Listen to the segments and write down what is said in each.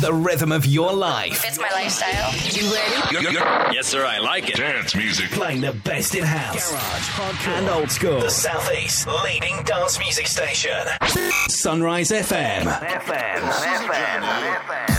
The rhythm of your life. It's my lifestyle. You ready? Yes, sir, I like it. Dance music. Playing the best in house, garage, hardcore, and old school. The Southeast leading dance music station. Sunrise FM. FM. FM. FM.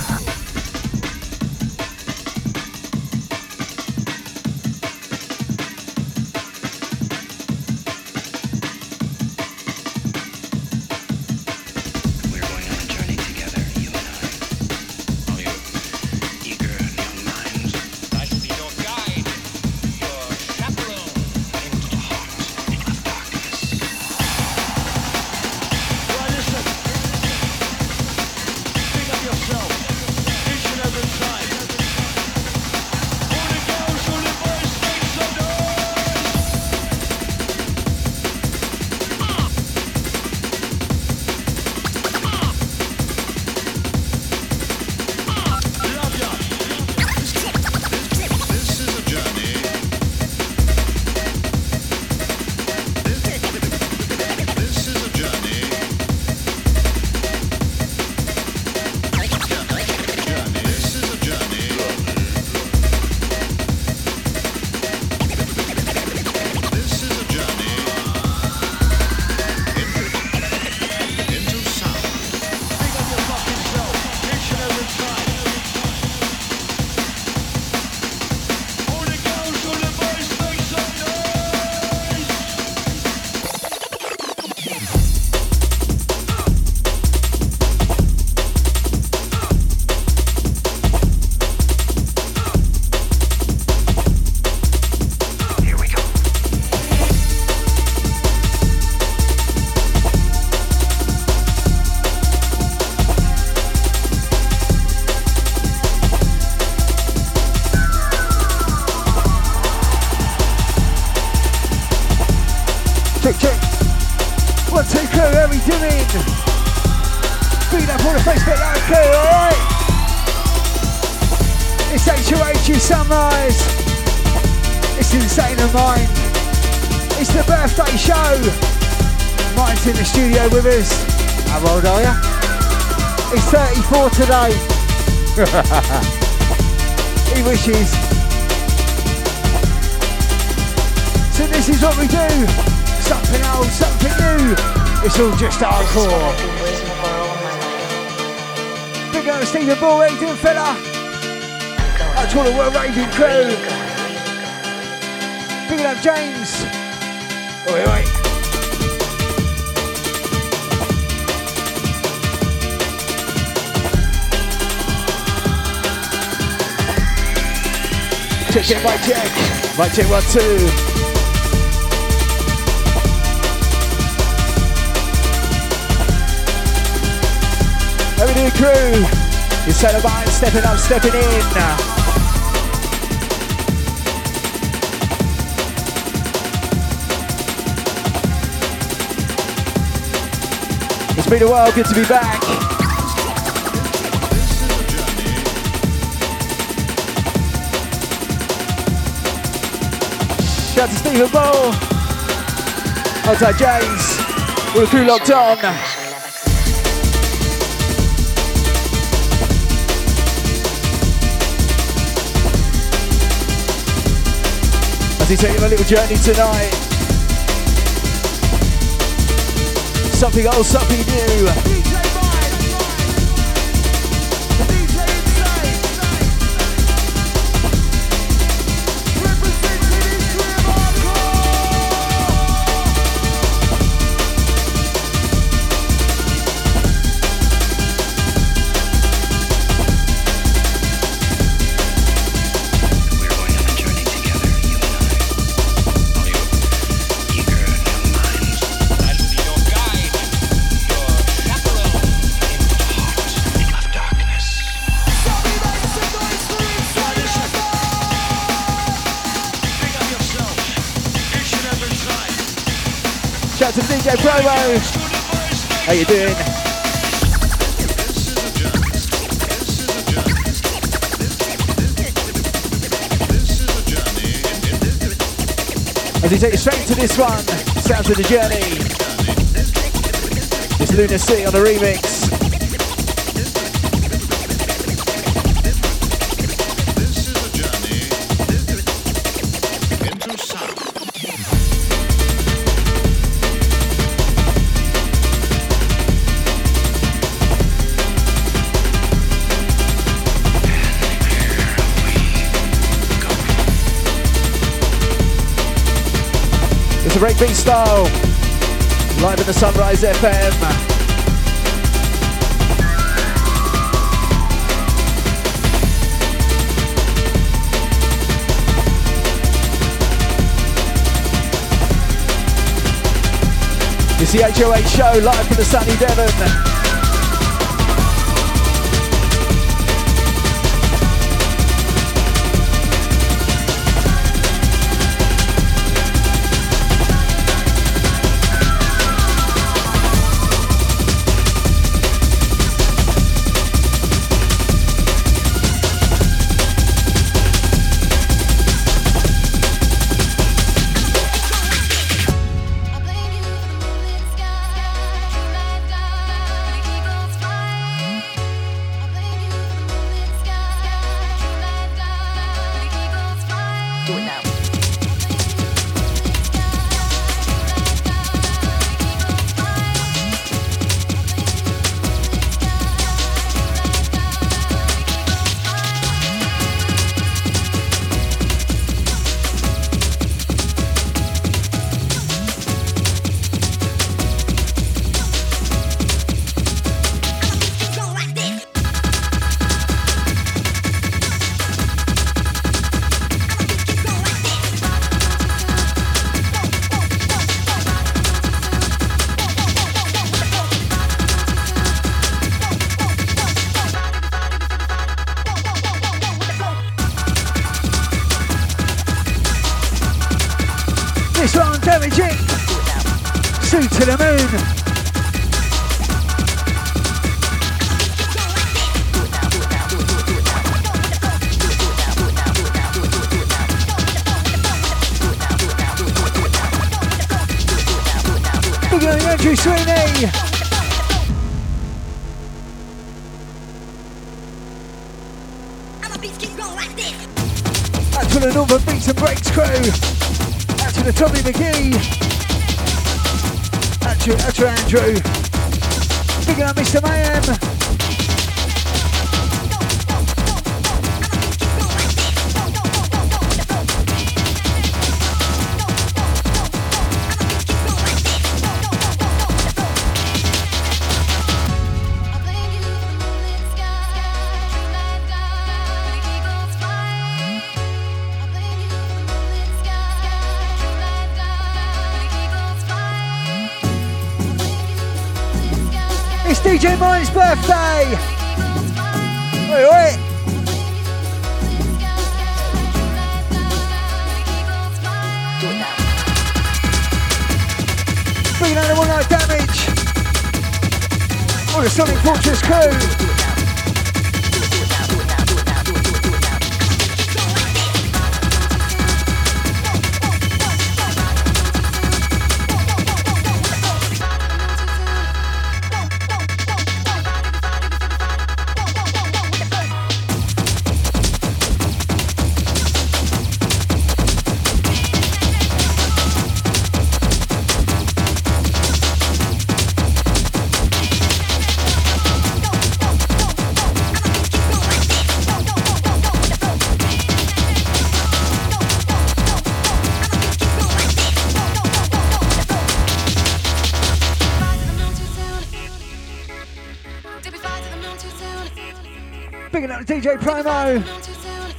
34 today. he wishes. So this is what we do. Something old, something new. It's all just hardcore. Big up Stephen Ball, how you doing, fella? That's all the World Raving crew. Big up James. Oh, oi, oi. Check, check, mic check. Mic check, one, two. How we doing, crew? It's Celebrate, stepping up, stepping in. It's been a while, good to be back. Shout out to Stephen Ball. Outside James. All the crew locked on. As he take on a little journey tonight. Something old, something new. This is a journey. As he takes you straight to this one. Sounds of the journey. It's Luna-C on the remix. To breakbeat style. Live in the Sunrise FM. It's the HOH show live from the sunny Devon.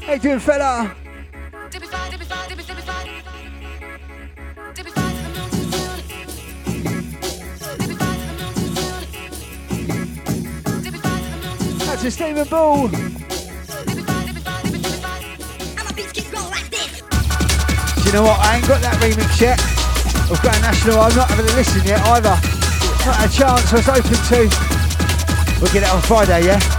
How you doing, fella? That's a Stephen. Do you know what? I ain't got that remix yet. Of Grand National. I'm not having a listen yet either. Not a chance. I was open to. We'll get it on Friday, yeah?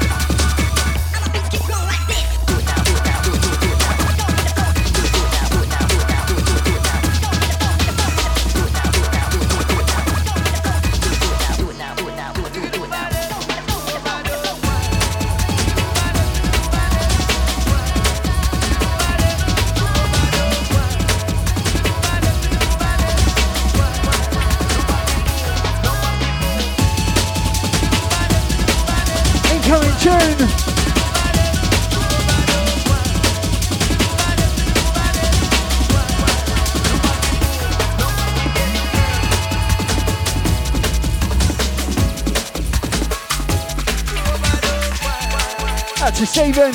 To Stephen.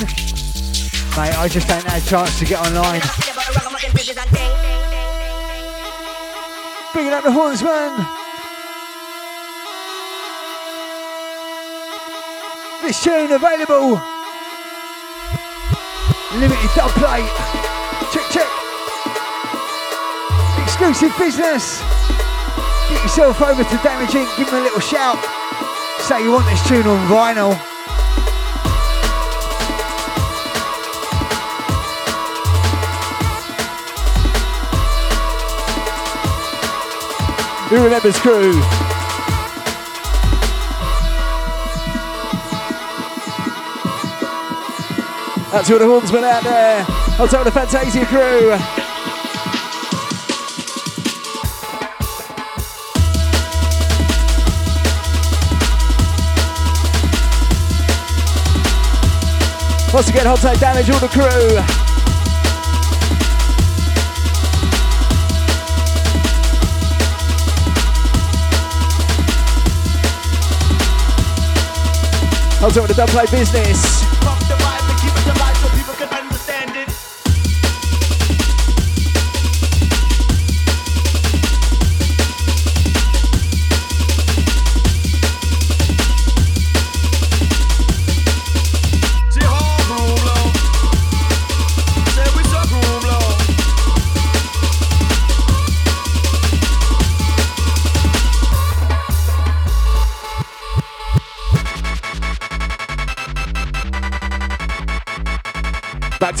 Mate, I just ain't had a chance to get online. Bigging up the hornsman. This tune available. Limited dub plate. Check, check. Exclusive business. Get yourself over to Damage Inc. Give them a little shout. Say you want this tune on vinyl. Who remembers crew? That's all the hornsmen out there. I'll tell the Fantasia crew. Once again, hot take damage, all the crew. I'll talk the dub plate business.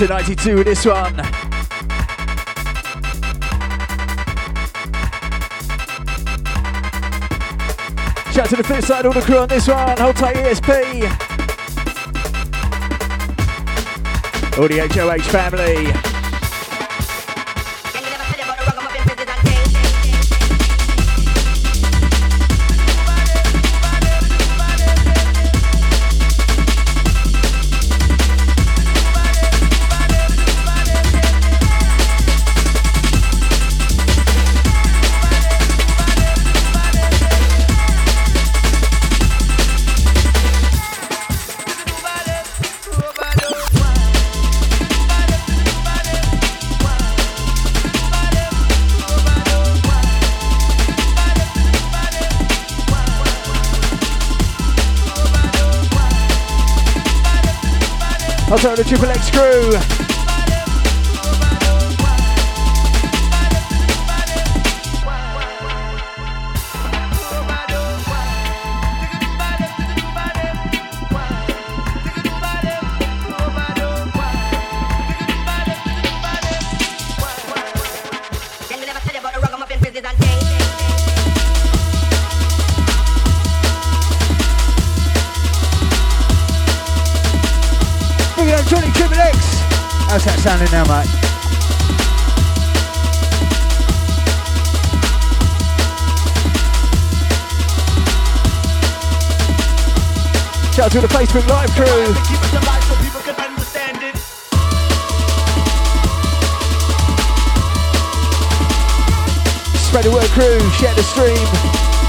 To 92 with this one. Shout to the flip side, all the crew on this one. Hold tight ESP. All the HOH family. I'll tell the Triple X crew. Can understand it. Spread the word crew, share the stream.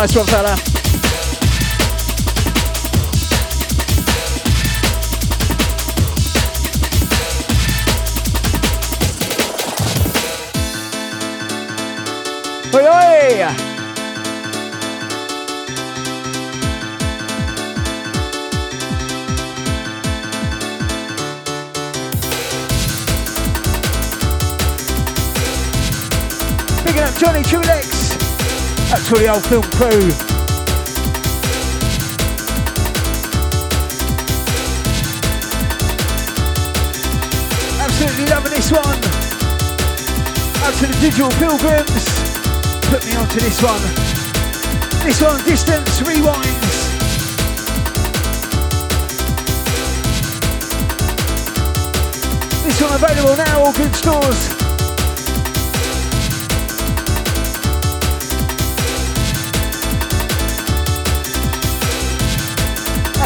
Nice one, fella. Oi, oi! Johnny. Old film crew. Absolutely loving this one. Out to the digital pilgrims. Put me onto this one. This one, dYstance rewinds. This one available now, all good stores.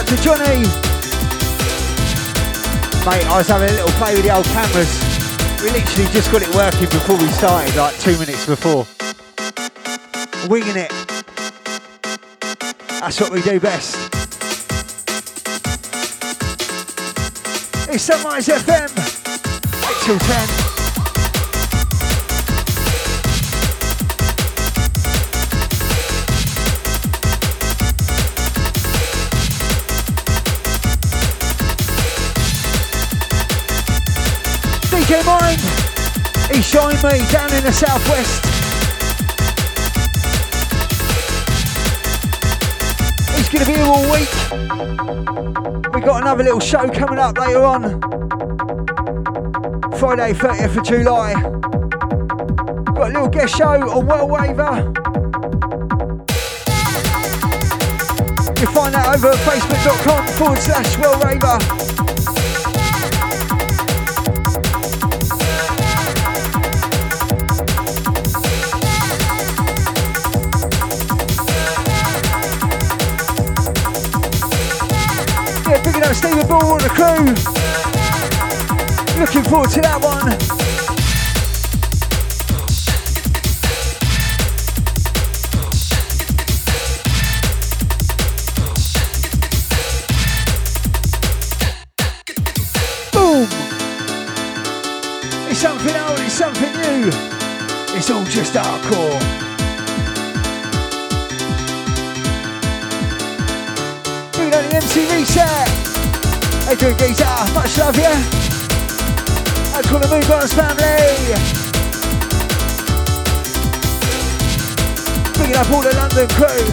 Out to Johnny. Mate, I was having a little play with the old cameras. We literally just got it working before we started, like two minutes before. Winging it. That's what we do best. It's Sunrise FM. 8 till 10. DJ Mind, he's showing me down in the southwest. He's going to be here all week. We got another little show coming up later on. Friday, 30th of July. Got a little guest show on Well Waver. You find that over at facebook.com forward slash Well Raver. Stephen Ball and the crew. Looking forward to that one. Guns family. Bringing up all the London crew.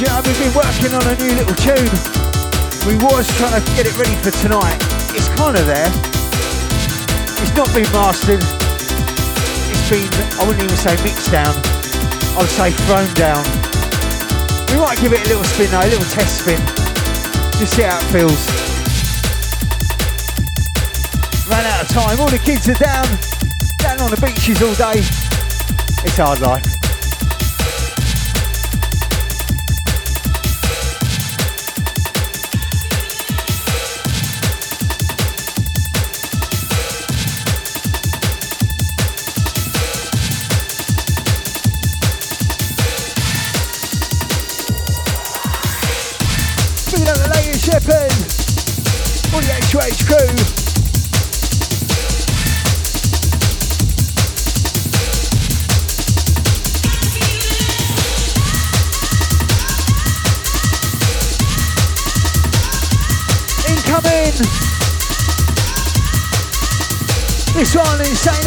Know, we've been working on a new little tune. We was trying to get it ready for tonight. There. It's not been mastered. It's been, I wouldn't even say mixed down. I would say thrown down. We might give it a little spin though, a little test spin. Just see how it feels. Ran out of time. All the kids are down. Down on the beaches all day. It's hard life.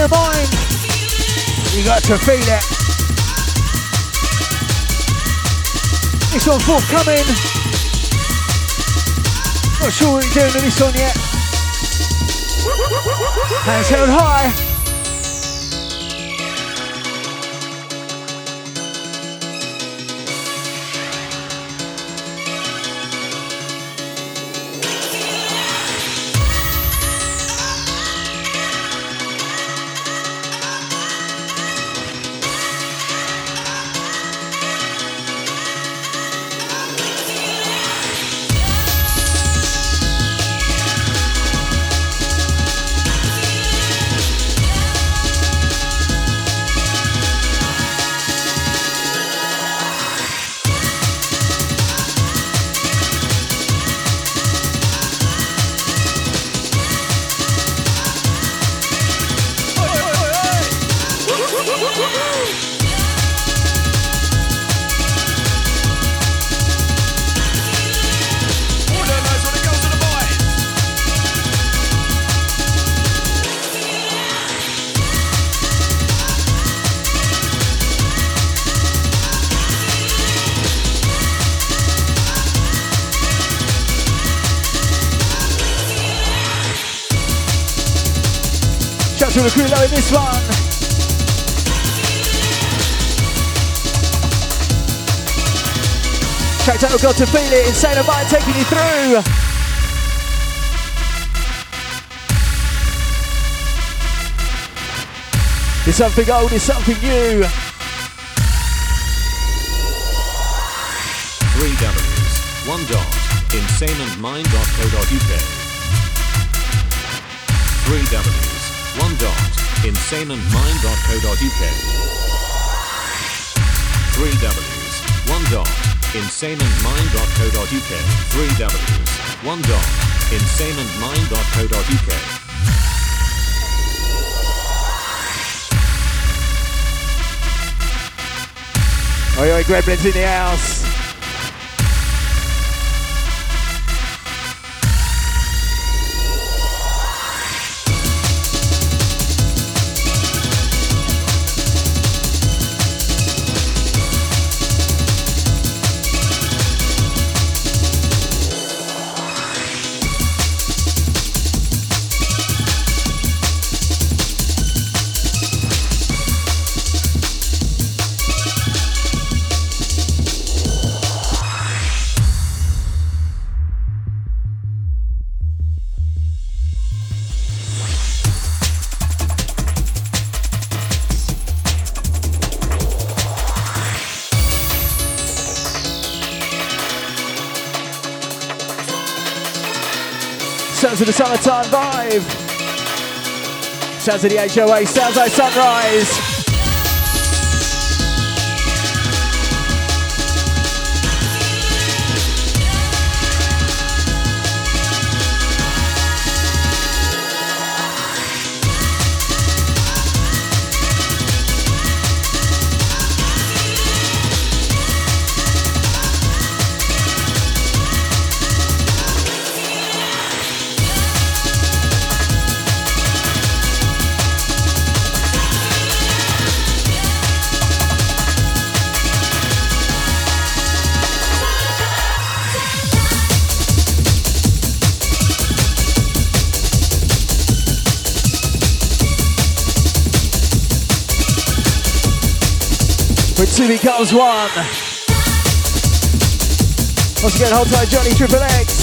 Insane Mind. You got to feel it. This one forthcoming. Not sure what you're doing with this one yet. Hands held high. Got to Feel It, Insane of Mind taking you through. It's something old, it's something new. Three W's, one dot, insaneandmind.co.uk. Three W's, one dot, insaneandmind.co.uk. Three W's, one dot, insaneandmind.co.uk. Three W's, one dot, insaneandmind.co.uk. Oi, oi, Gremlins in the house. Vibe. Sounds of the HOA. Sounds like sunrise. Two becomes one. Once again, hold tight, Johnny Triple X.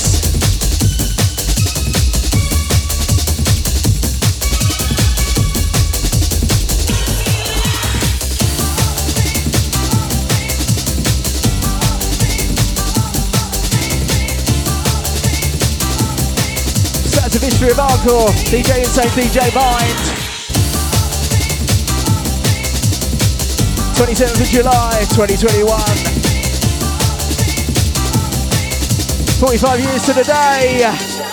Sounds of history of hardcore. DJ Insane, DJ Mind. 27th of July 2021. 45 years to the day.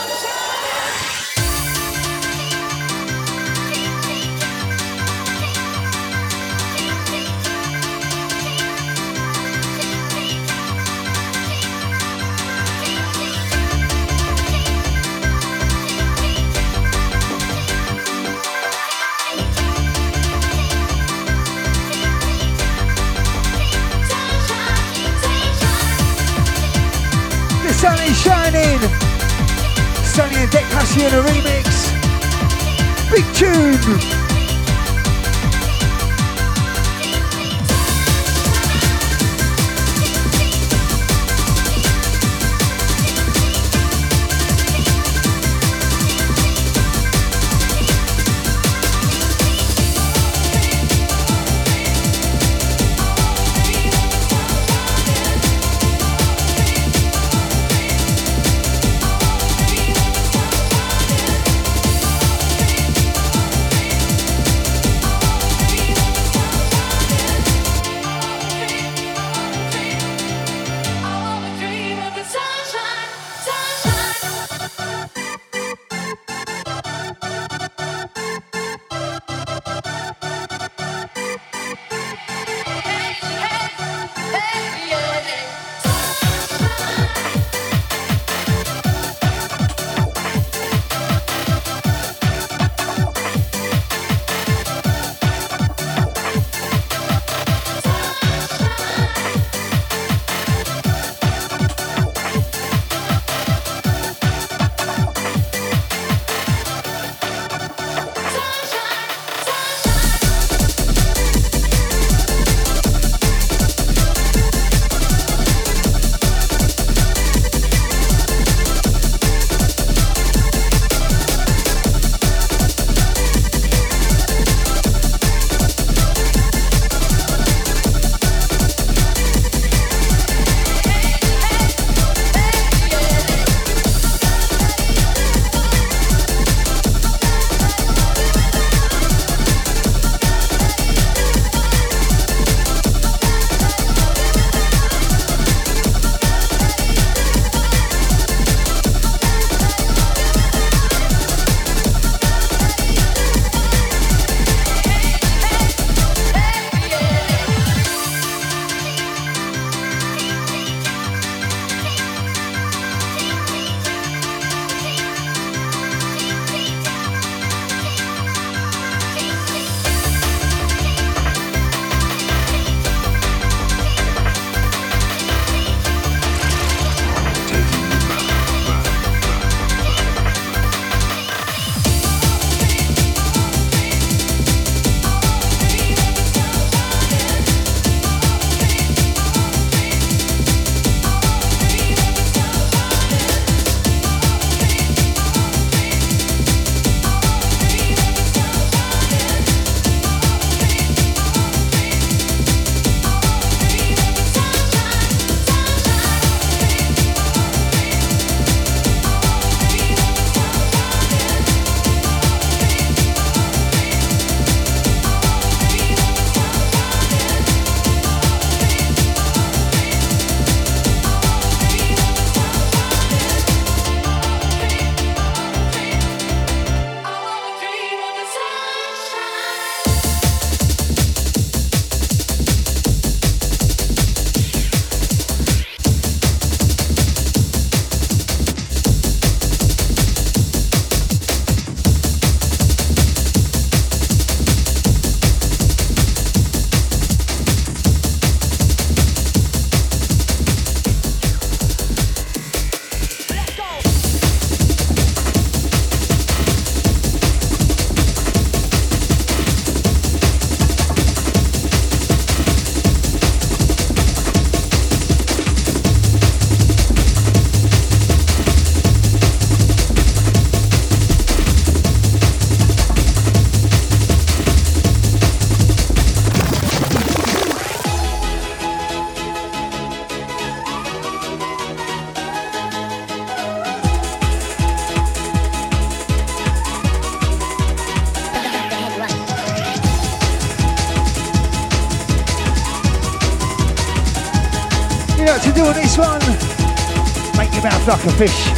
A fish.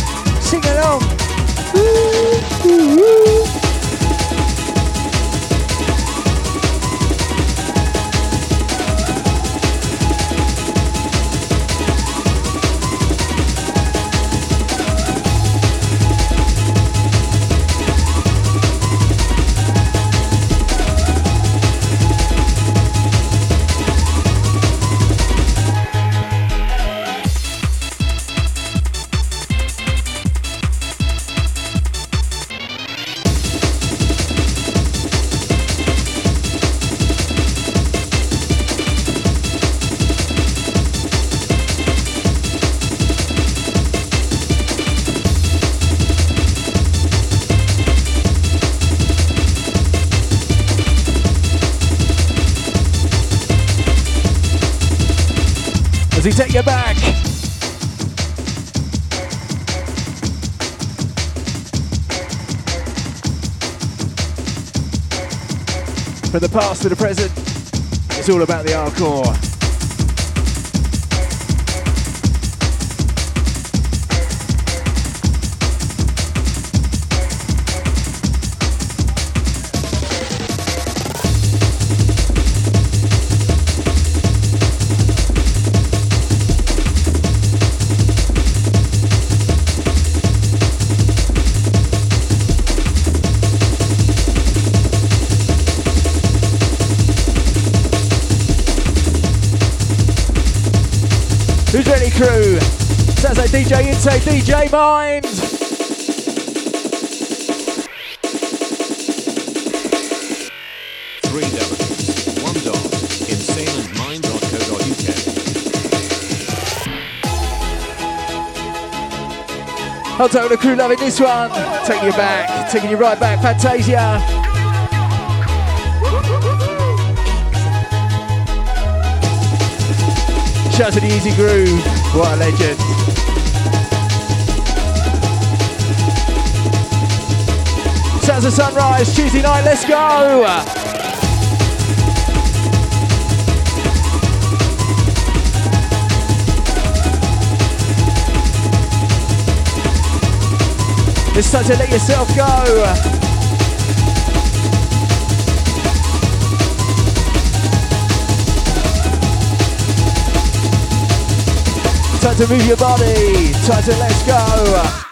As he take you back. From the past to the present, it's all about the hardcore. Sounds like DJ Insane, DJ Mind. Three W's, one dot, insaneandmind.co.uk. Hot to the crew loving this one. Taking you back, taking you right back, Fantasia. Shout to the Easy Groove. What a legend. Sounds of Sunrise, Tuesday night, let's go! It's time to let yourself go. Time to move your body. Time to let's go.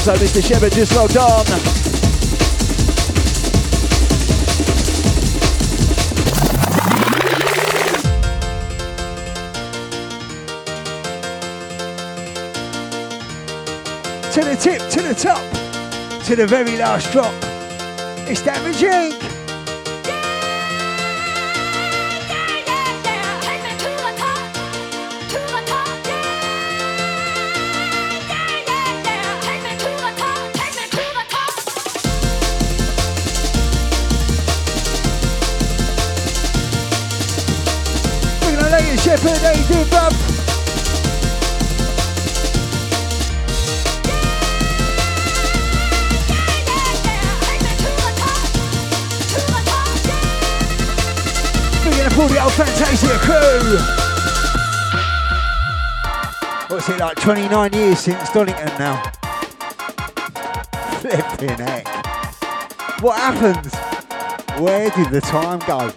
Also, Mr. Shepard just logged on. To the tip, to the top, to the very last drop. It's Damage What's it like? 29 years since Donington now. Flipping heck. What happens? Where did the time go?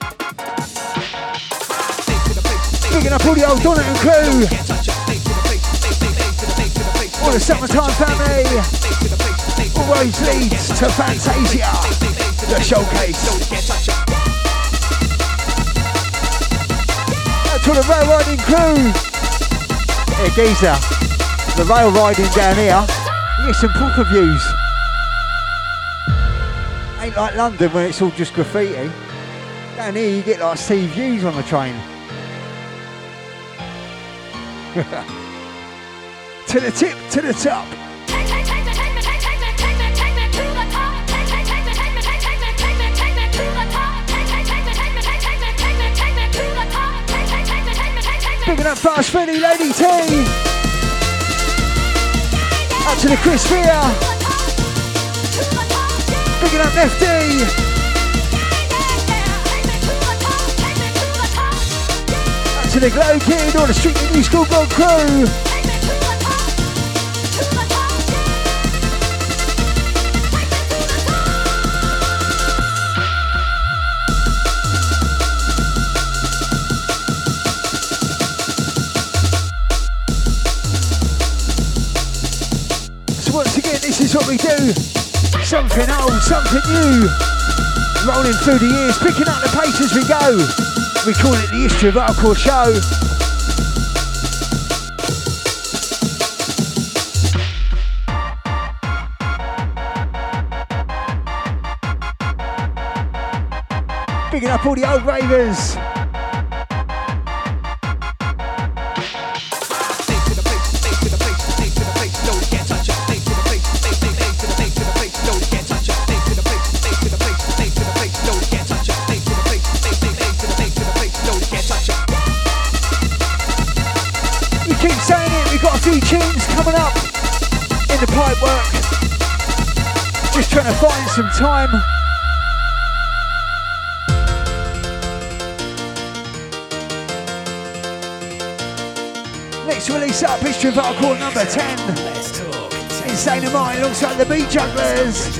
We're gonna the old Donington crew. All the summertime family. Always leads to Fantasia. The showcase. To the rail riding crew. Hey geezer, the rail riding down here, you get some proper views. Ain't like London when it's all just graffiti. Down here you get like sea views on the train. to the tip, to the top. Picking up Fast Freddy, Lady T. Up to the Chris Fear. Picking up FD. Up to the Glow Kid, all the Street New School Gold crew. Again, what we do. Something old, something new. Rolling through the years, picking up the pace as we go. We call it the History of Hardcore Show. Picking up all the old ravers. To find some time. Next release up, History of Hardcore number 10. Let's talk. Insane & Mind alongside the Beat Jugglers.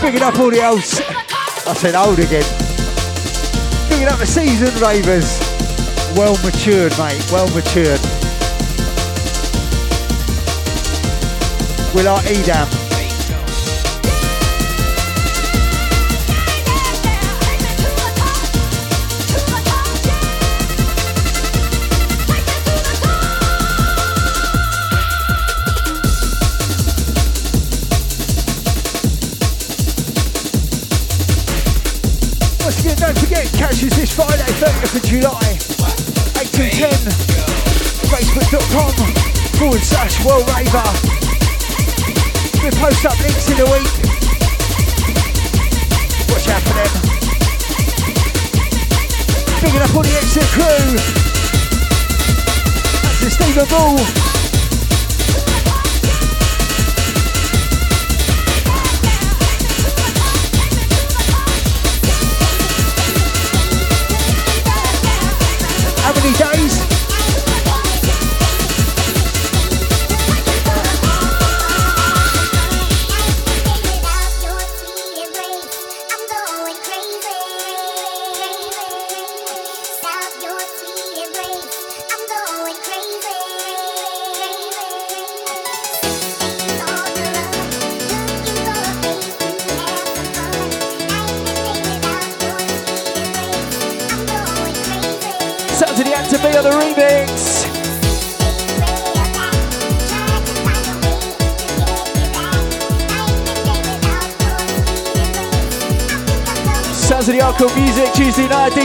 Picking up all the old. I said old again. Picking up the season, ravers. Well matured, mate. Well matured. Will our Edam. Of July, 8 till 10. Facebook.com forward slash World Raver. We post up links in the week. Watch out for them. Picking up all the exit crew. That's to Stephen Ball.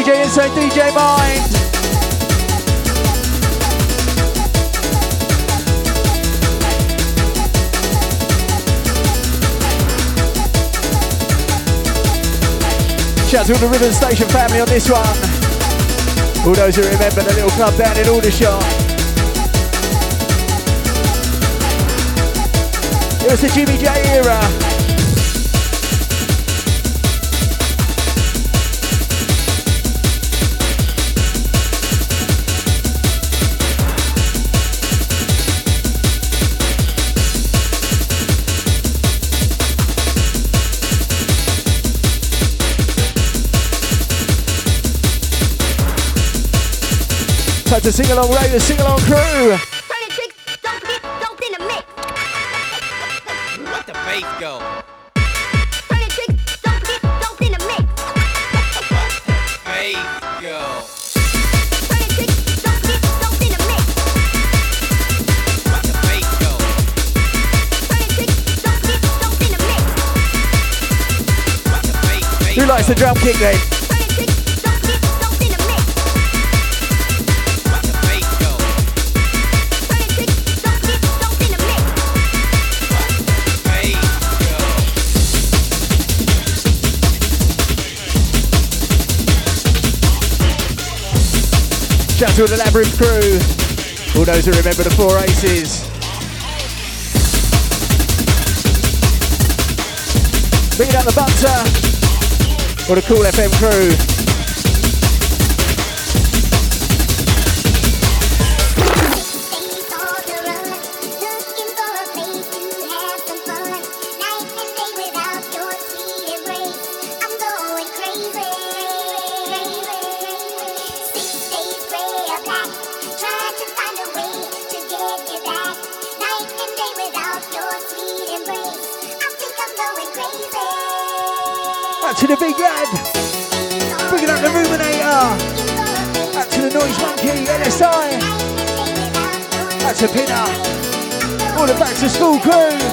DJ Insane, DJ Mind. Shout out to all the Rhythm Station family on this one. All those who remember the little club down in Aldershot. It was the Jimmy J era. Time to sing along radio, sing along crew. Let the bass go. Bass. Let the bass go. Let the bass, bass Who likes the drum kick then? To the Labyrinth crew. All those who remember the four aces. Bringing out the butter. What a cool FM crew. The school crew.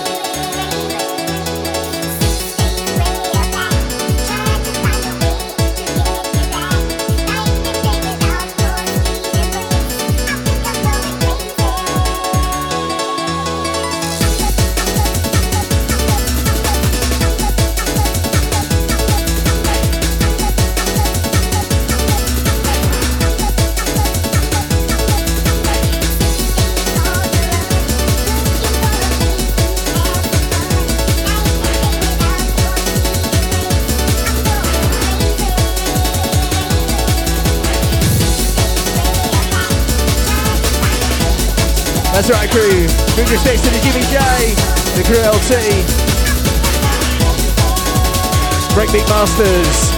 Masters.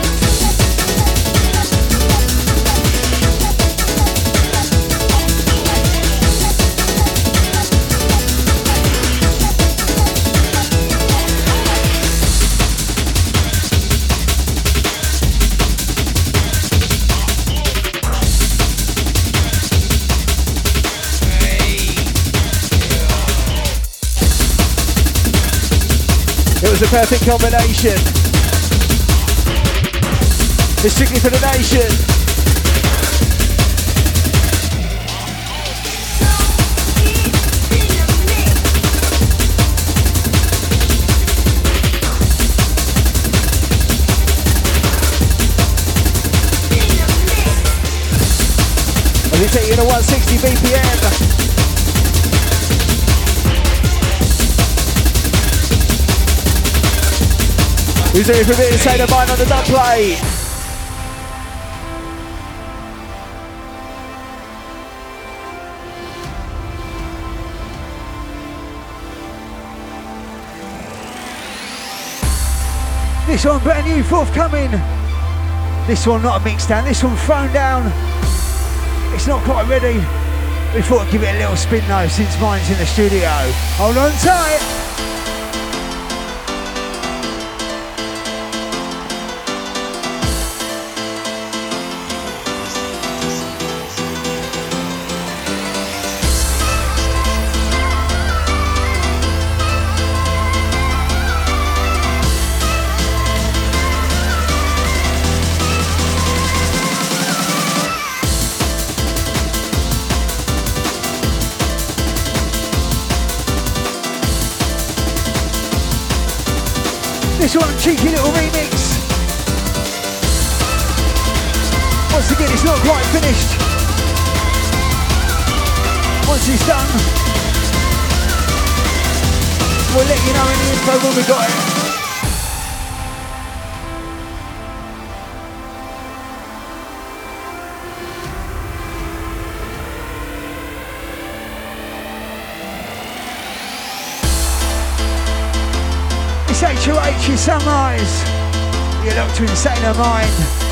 It was a perfect combination. It's strictly for the nation. We take you to 160 BPM. Who's ready for a bit Insane & Mind on the dub plate? This one brand new, forthcoming. This one not a mix down, this one thrown down. It's not quite ready. We thought I'd give it a little spin though since mine's in the studio. Hold on tight. It's not quite finished. Once it's done, we'll let you know any info when we got it. It's HOH, your sunrise. You're locked to Insane & Mind.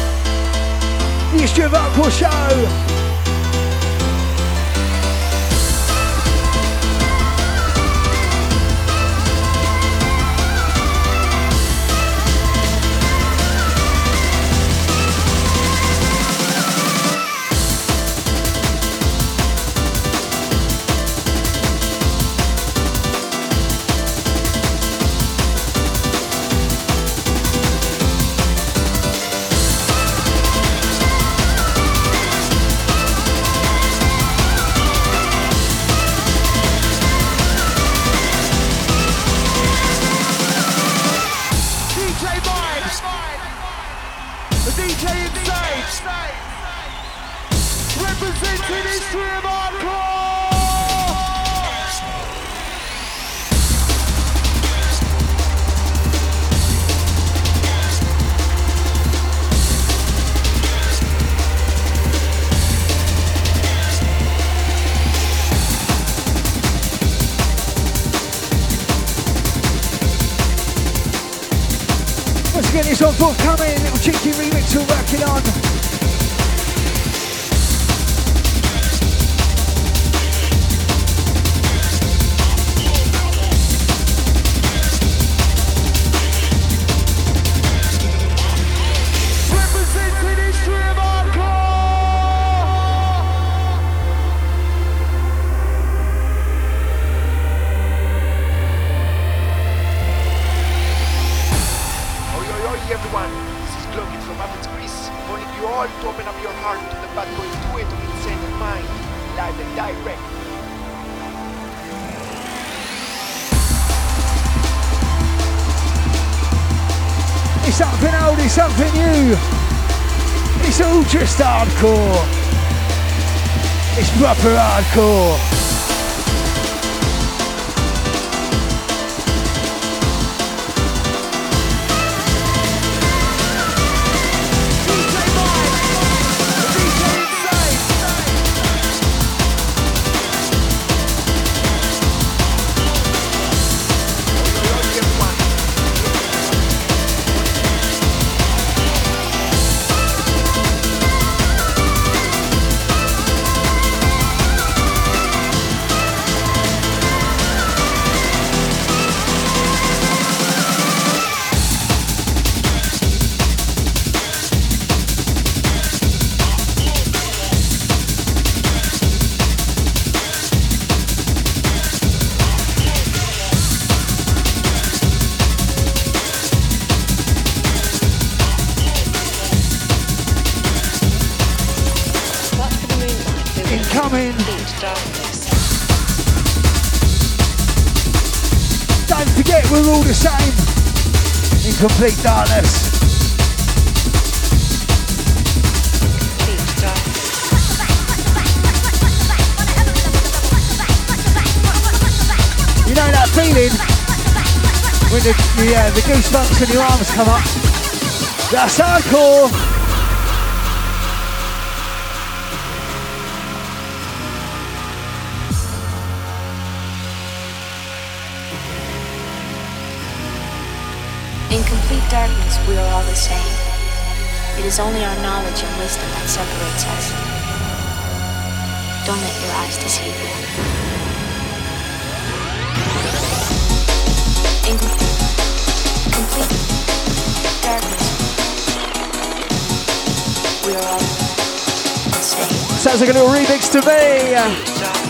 niech śpiewa posial. is only our knowledge and wisdom that separates us. Don't let your eyes deceive you. Sounds like a new remix to me.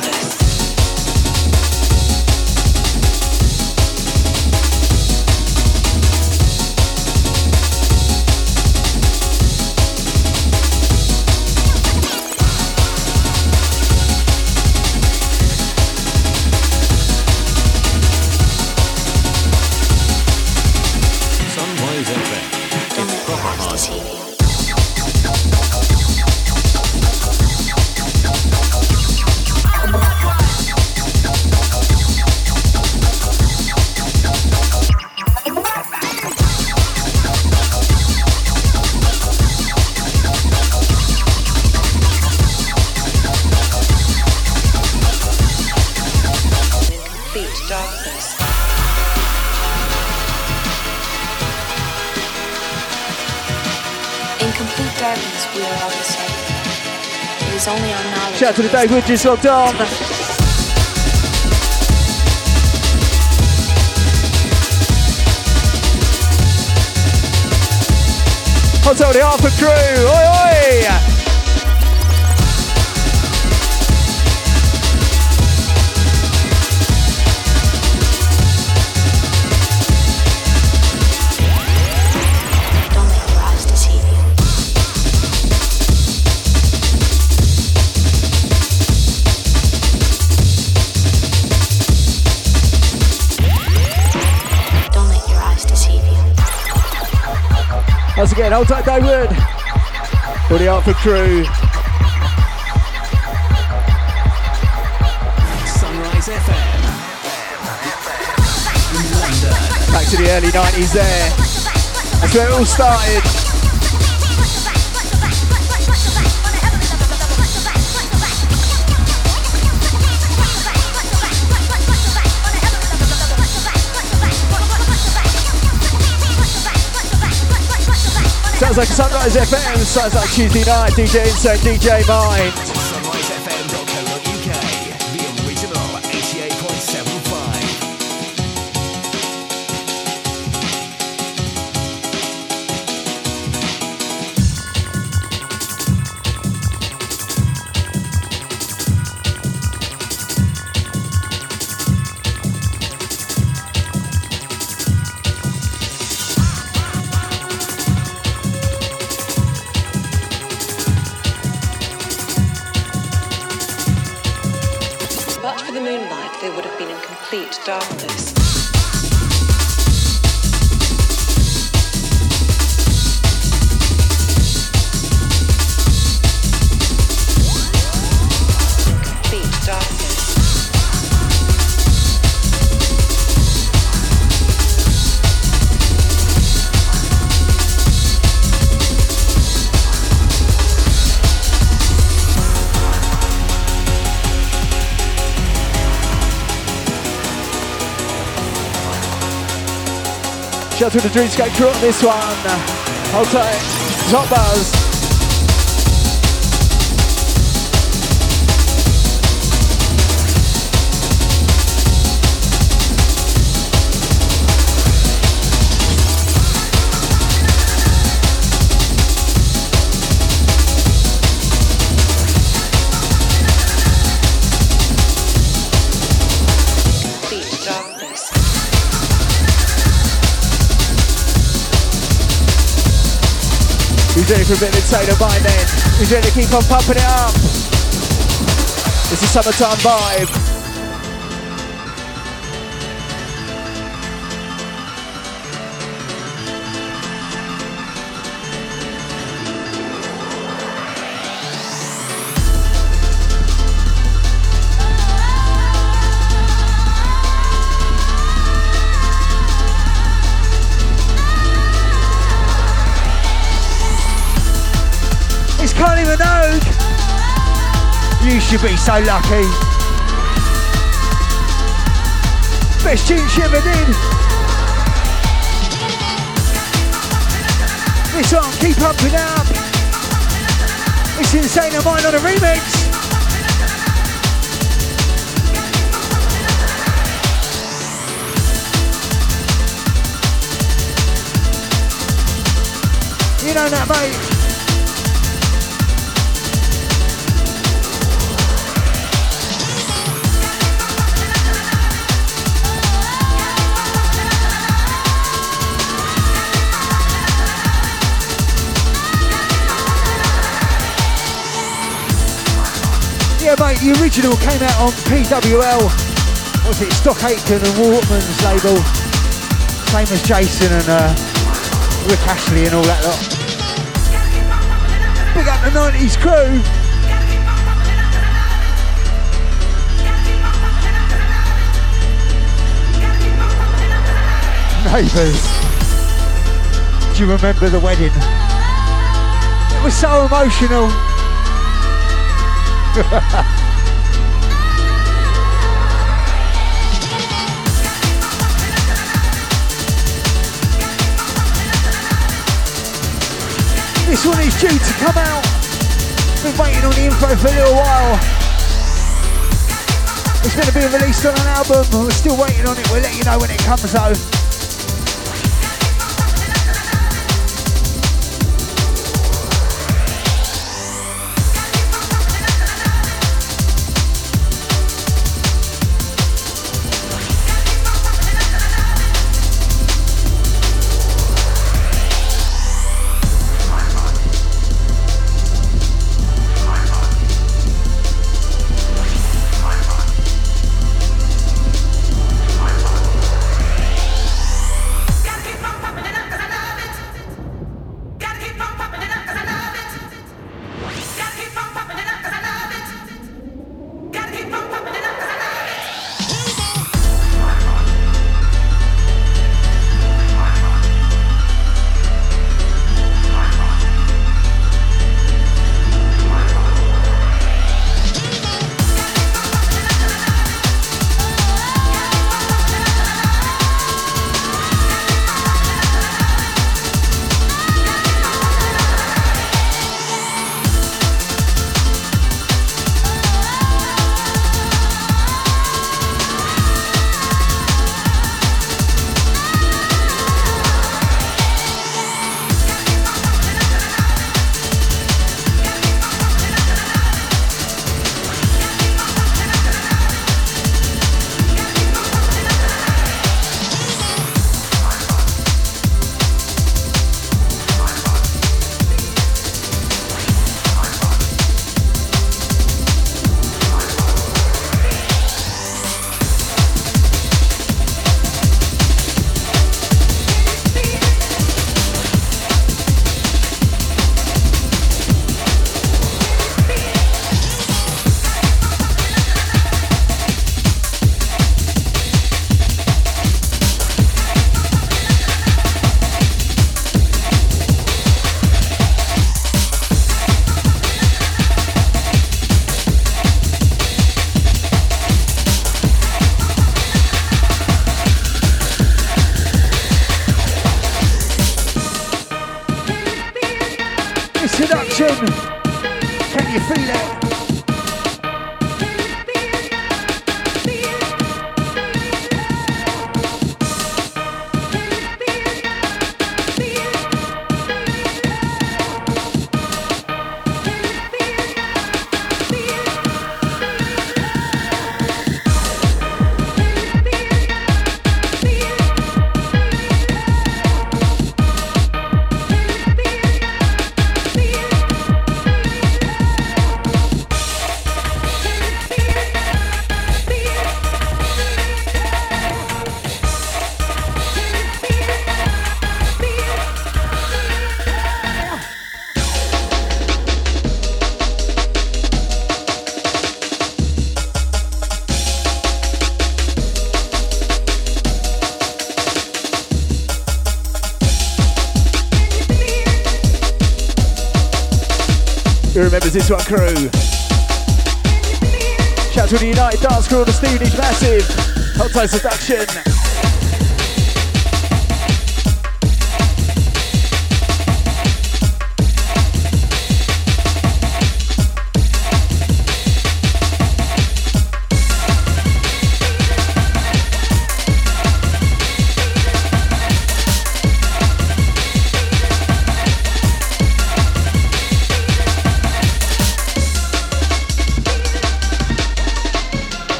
out to the day we just got done. Hotel the Alpha Crew. again. Hold tight, David. For the Artford crew. Sunrise FM. Back to the early 90s there. That's where it all started. Sounds like Sunrise FM, sounds like Tuesday night, DJ Insane, DJ Mind. Complete Shout out to the Dreamscape crew on this one. Hold tight. Top buzz. Who's ready for a bit of of mine then? Who's ready to keep on pumping it up? This is summertime vibe. You should be so lucky. Best tune ever did. This one, keep pumping up. It's Insane & Mind on a remix. You know that, mate. The original came out on PWL. Was it? Stock Aitken and Waterman's label. Same as Jason and uh, Rick Astley and all that lot. Big up the 90s crew. Neighbours. Do you remember the wedding? It was so emotional. this one is due to come out. Been waiting on the info for a little while. It's going to be released on an album. We're still waiting on it. We'll let you know when it comes though. Remembers this one, crew? Shout out to the United Dance Crew, the Stevenage Massive, Hot Seduction.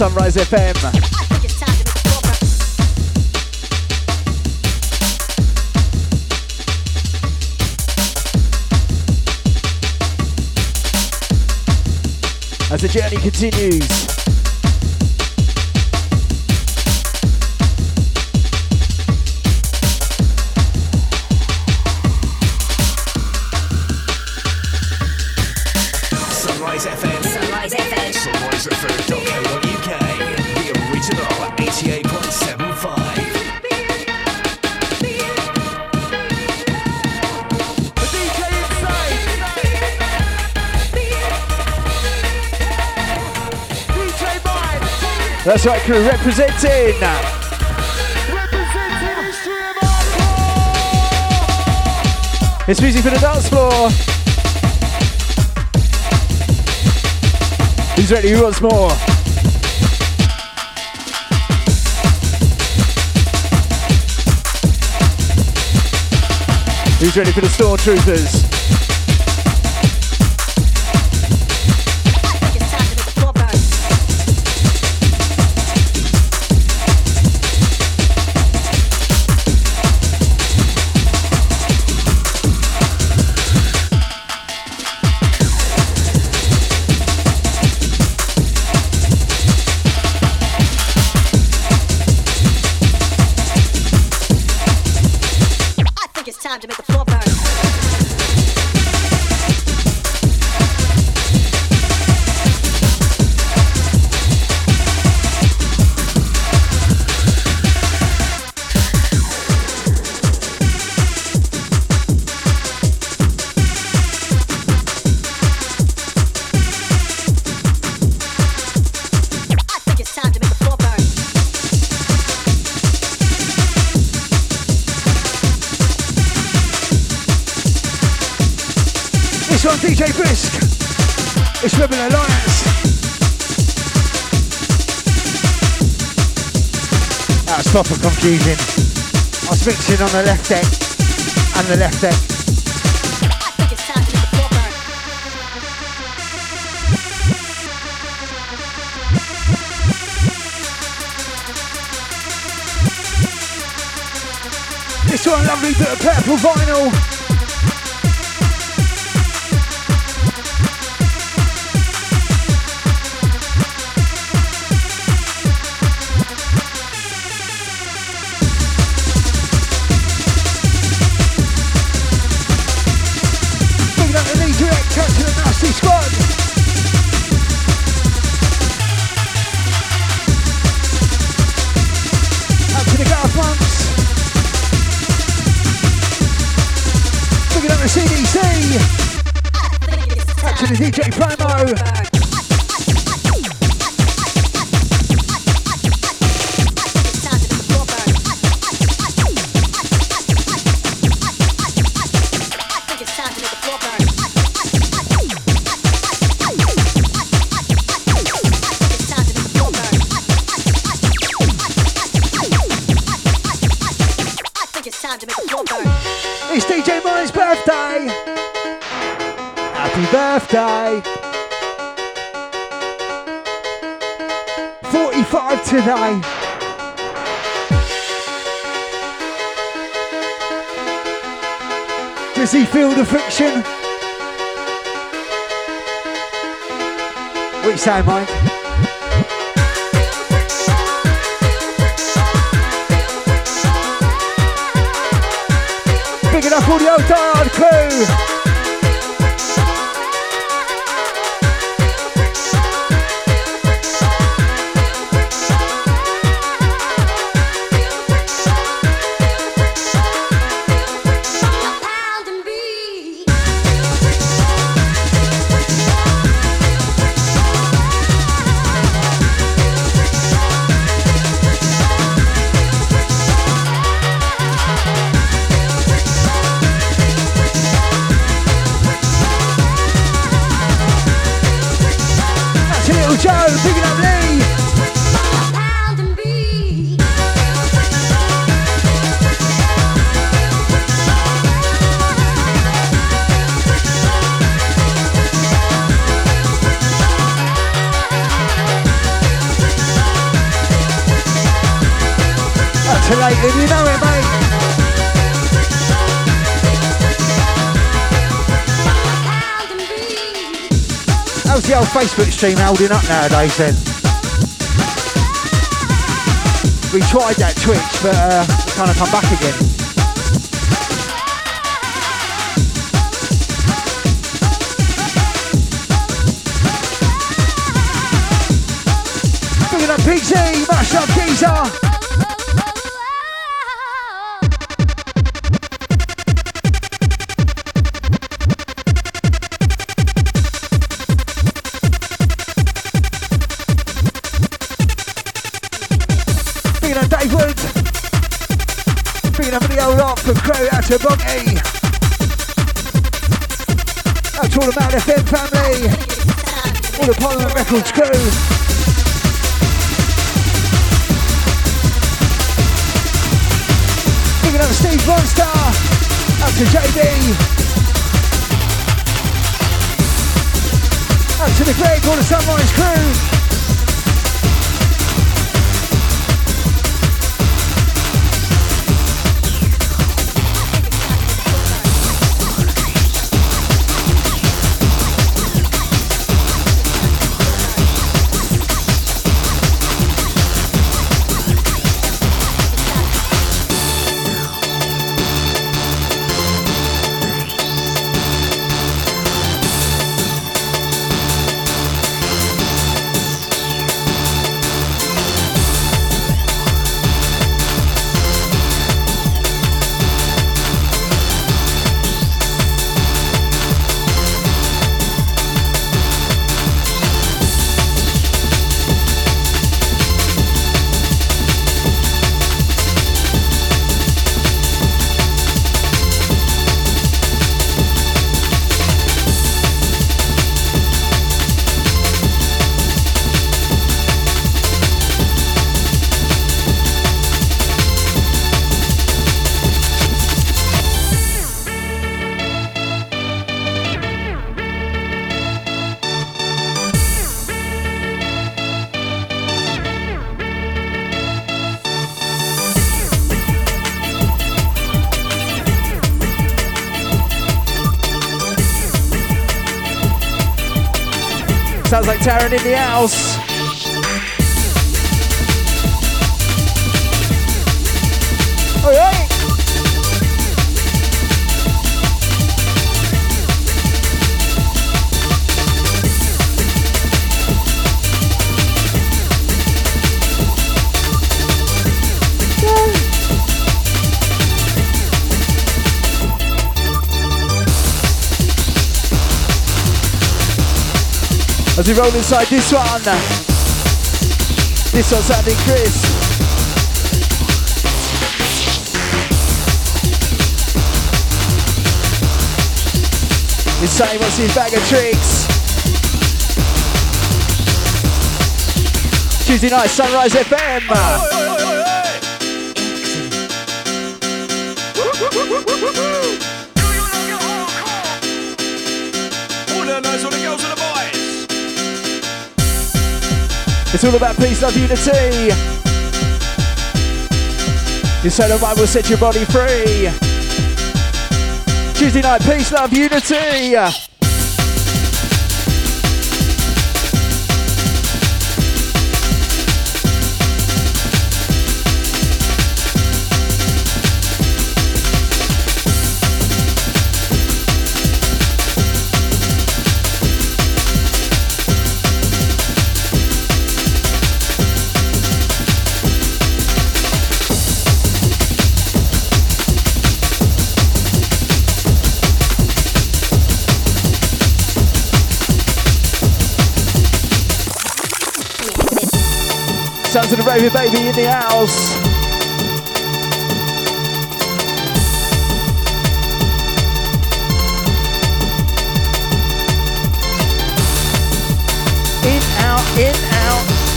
Sunrise FM. Representing. It's music for the dance floor. Who's ready? Who wants more? Who's ready for the stormtroopers? Time to make the floor proper confusing. I was mixing on the left deck and the left deck. This one, lovely bit of purple vinyl. What you Stream holding up nowadays then? We tried that Twitch, but uh, it's kind of come back again. PG, mash up geezer. For Crow out to. Out to all the Mount FM family. All the Parliament Records crew. Bringing up Steve Monster. Out to JB. Out to the Greg, all the Sunrise crew. Sounds like Taryn roll inside this one. This one's sounding Chris. Insane wants his bag of tricks. Tuesday night, Sunrise FM. All It's all about peace, love, unity. Your solo vibe will set your body free. Tuesday night, peace, love, unity. Sons of the Raven Baby in the house. In, out, in, out.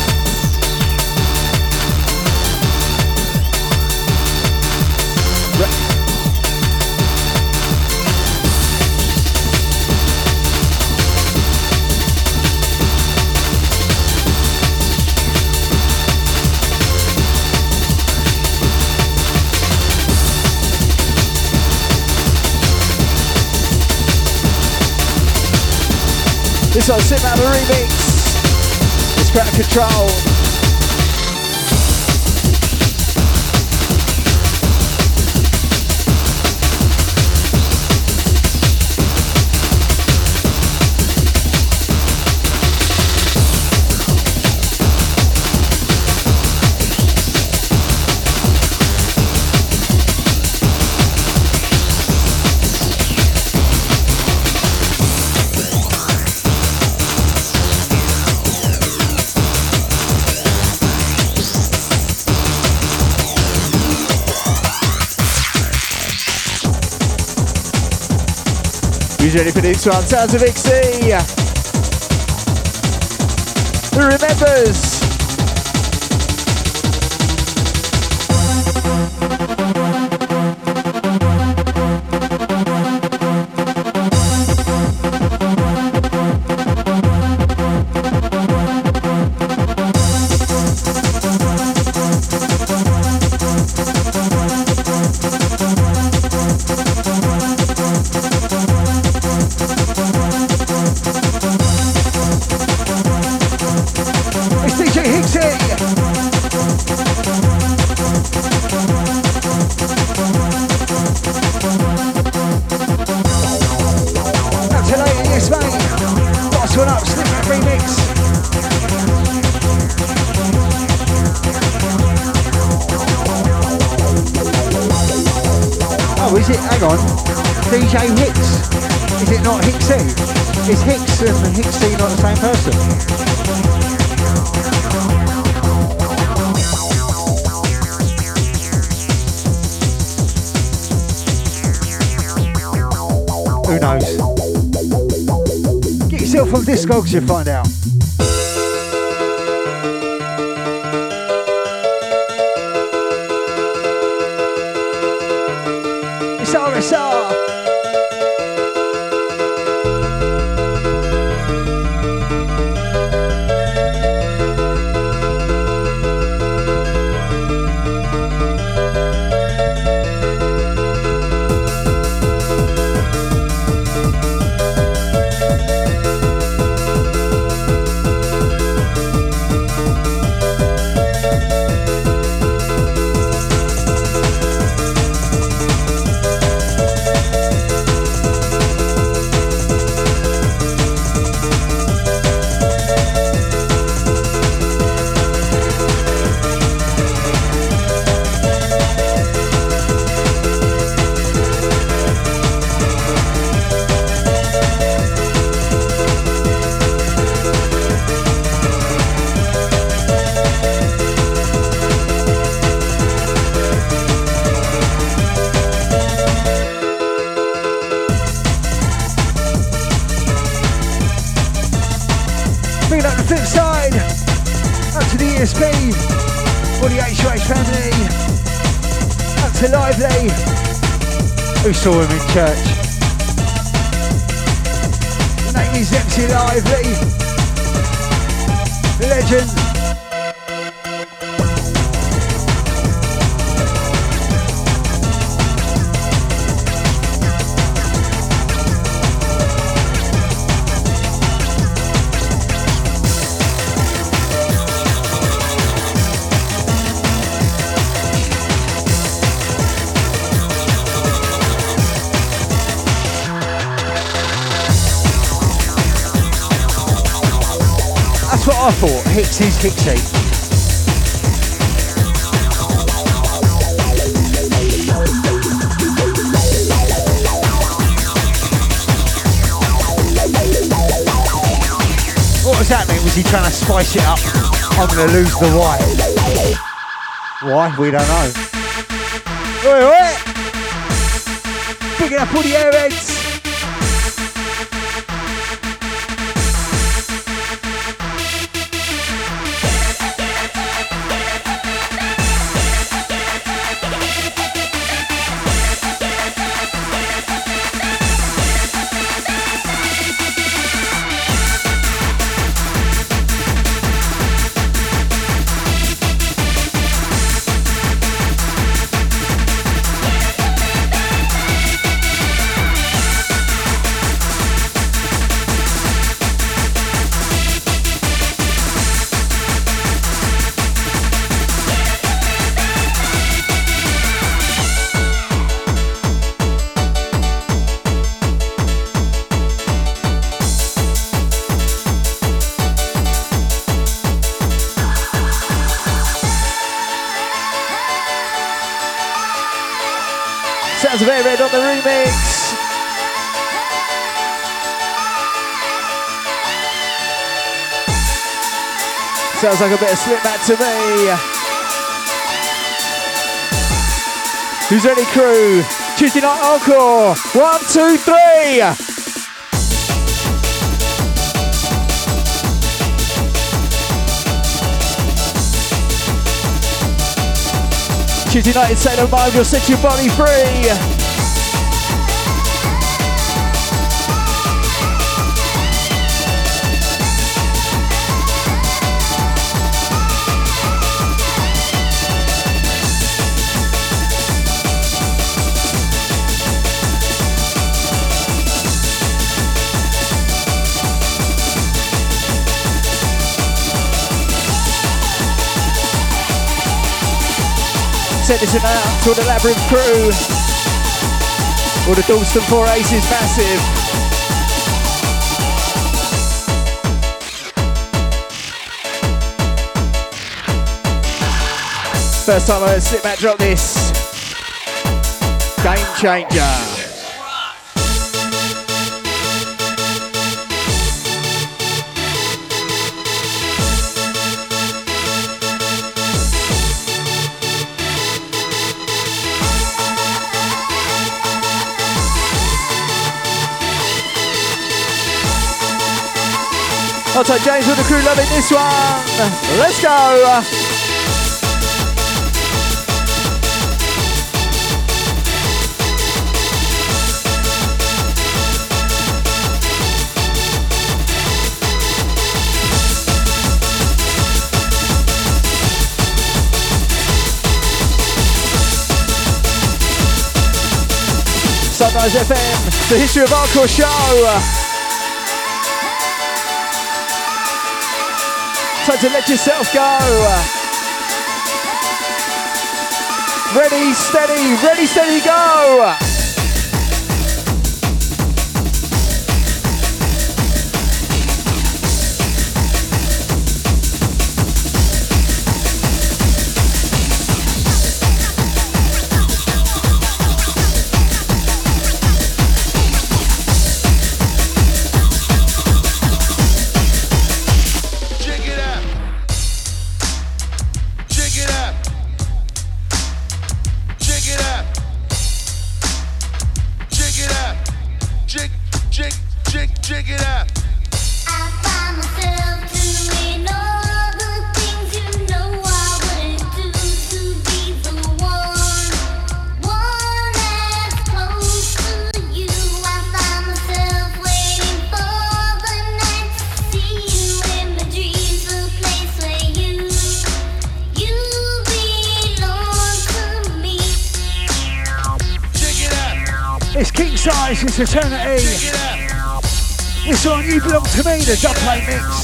This one's sitting out the remix. It's crowd control. Who's ready for this one? Sounds of XC. Who remembers? You'll find out. Church? Hixxy's Hixxy. What was that mean? Was he trying to spice it up? I'm gonna lose the why. Why? We don't know. Oi, oi! Picking up all the airheads. Sounds like a bit of slip back to me. Who's ready, crew? Tuesday night encore. One, two, three. Tuesday night in of Mind, you'll set your body free. Send this one out to the Labyrinth crew. All the Dalston 4 Aces massive. First time I heard Slipmatt drop this. Game changer. I'll take James with the crew loving this one. Let's go. Sunrise FM, the history of hardcore show. Time to let yourself go. Ready, steady, ready, steady, go. Size, it's eternity. This one, you belong to me, the dub plate mix.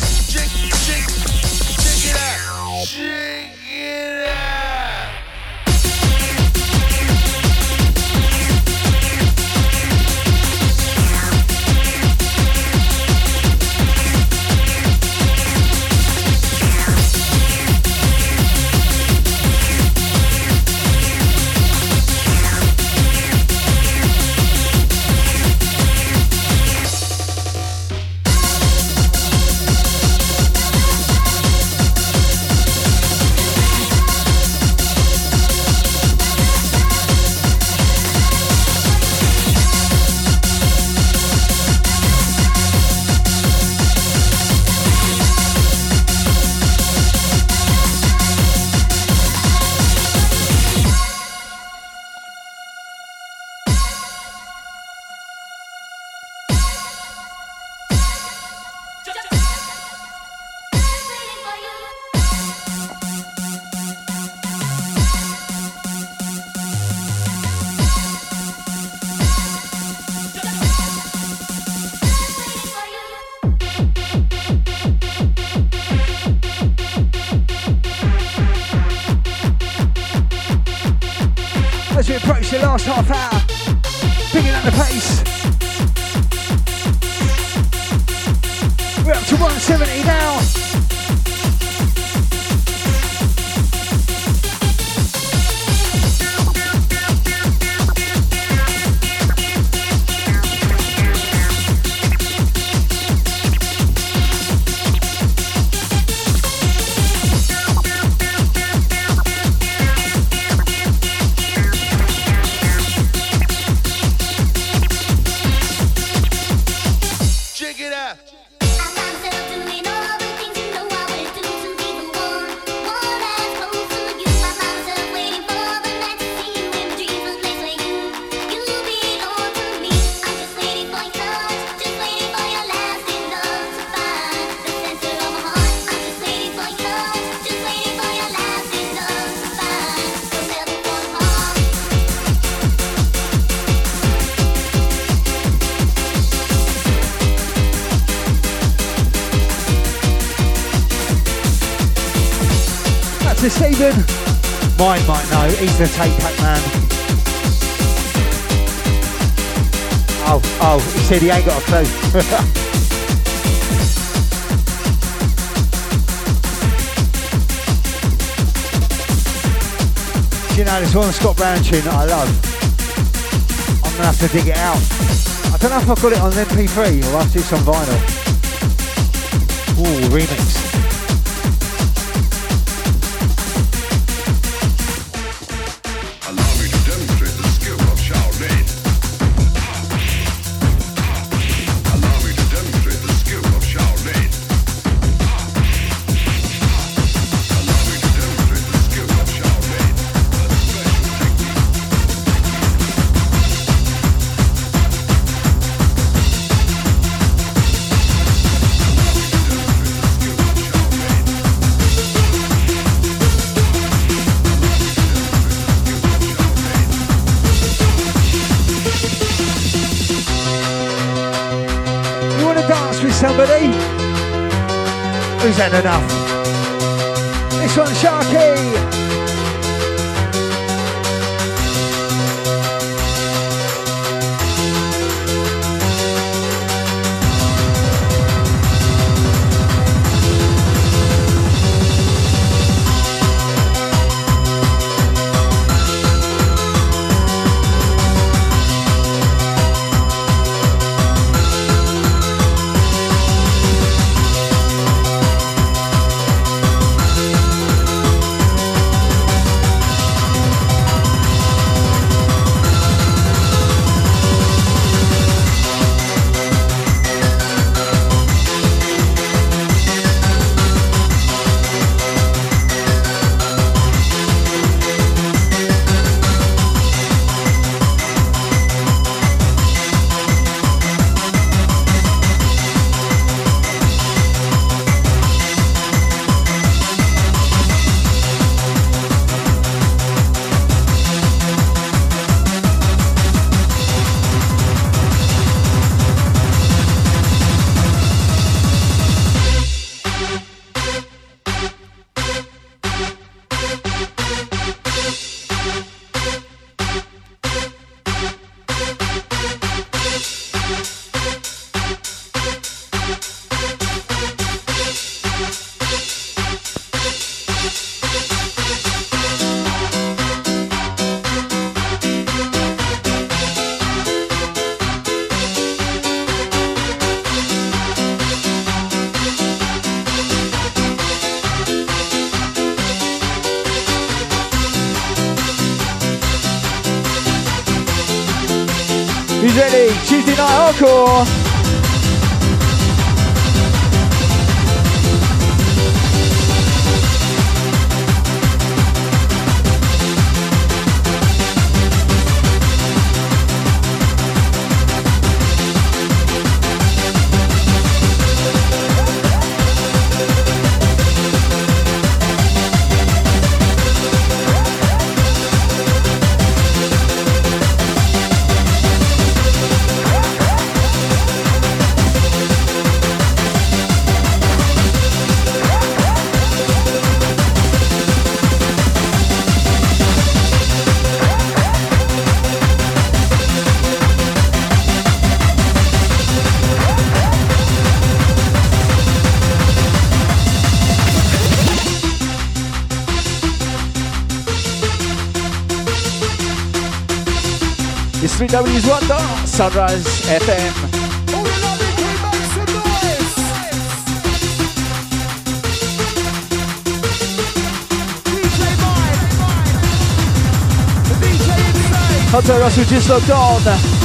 He's the tape pack man. Oh, oh, he said he ain't got a clue. You know, there's one Scott Brown tune that I love. I'm gonna have to dig it out. I don't know if I've got it on MP3 or I'll do some vinyl. Ooh, remix. Enough? 3W's Wonder, Sunrise FM. Hunter Russell just logged on.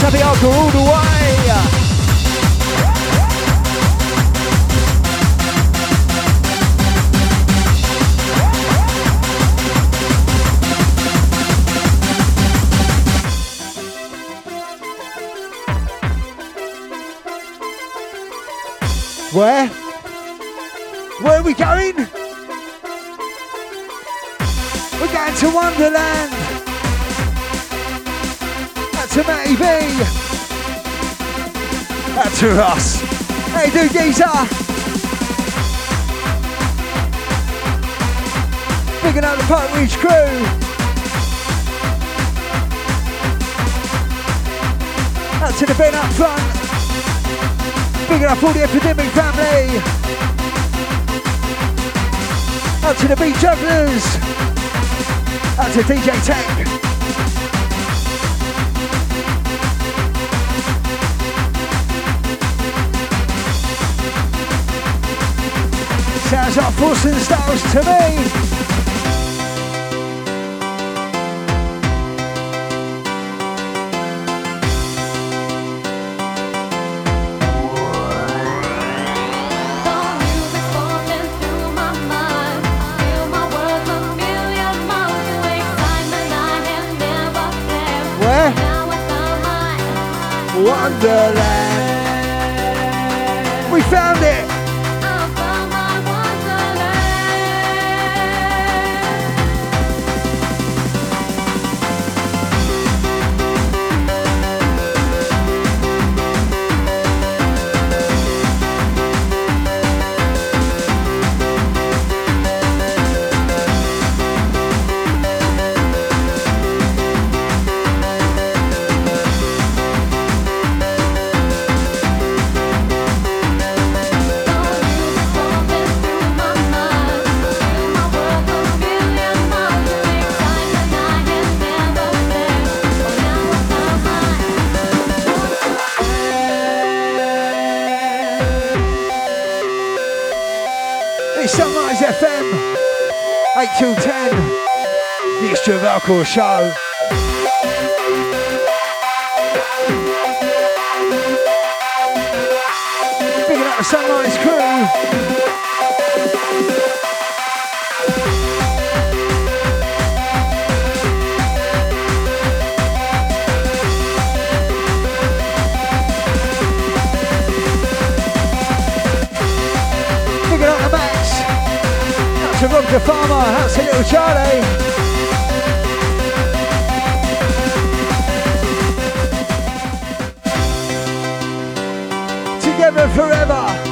96, Happy Hardcore all the way. To us. Hey, do geezer. Picking up the Park Ridge crew. Out to the Ben up front. Picking up all the epidemic family. Out to the beat jugglers. Out to DJ Tech. Sounds like Force Styles to me. Alcohol show. Picking up the Sunrise crew. Picking up the Max. Out to Rob the Farmer. Out to Little Charlie. Together forever.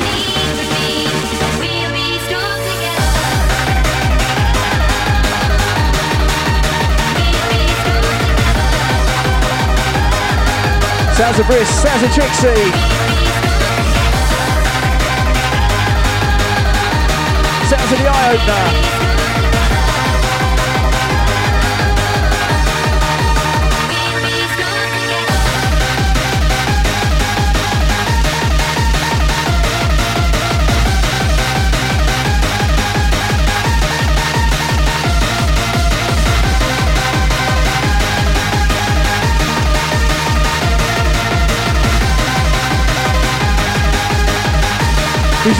Need from me, and we'll be strong together. Sounds of Brisk, sounds of Trixxy. Sounds of the eye opener.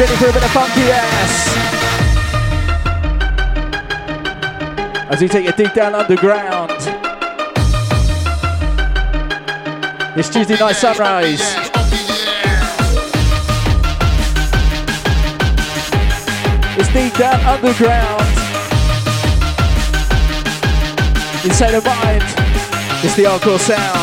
Ready for a bit of funky ass? As we take you deep down underground. It's Tuesday night sunrise. It's deep down underground. Inside the mind. It's the hardcore sound.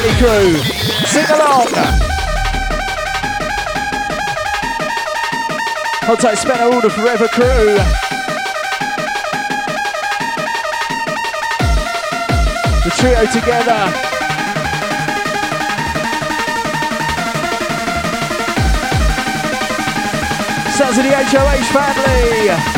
Who's crew? Sing along. Hold tight, Spanner, all the Forever crew. The trio together. Sounds of the HOH family.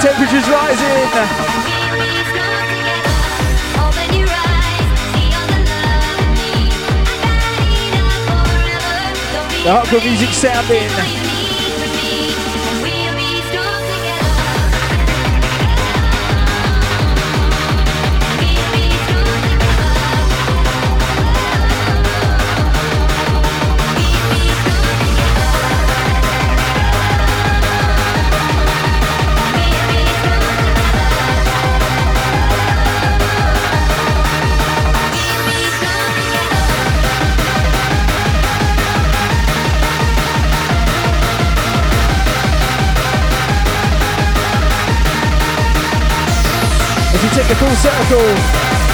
Don't be The hardcore music sounding. Full circle,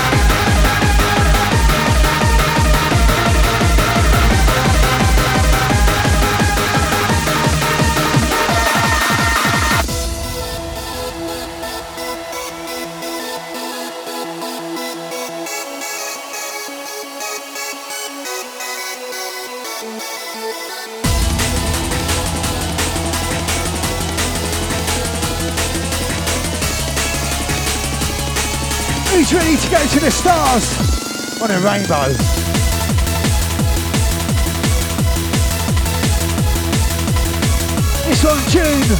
ready to go to the stars on a rainbow? This one, Dune.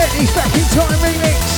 Entity's back in time remix.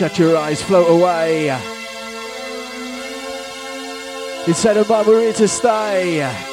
Shut your eyes, float away. Inside we're here to stay.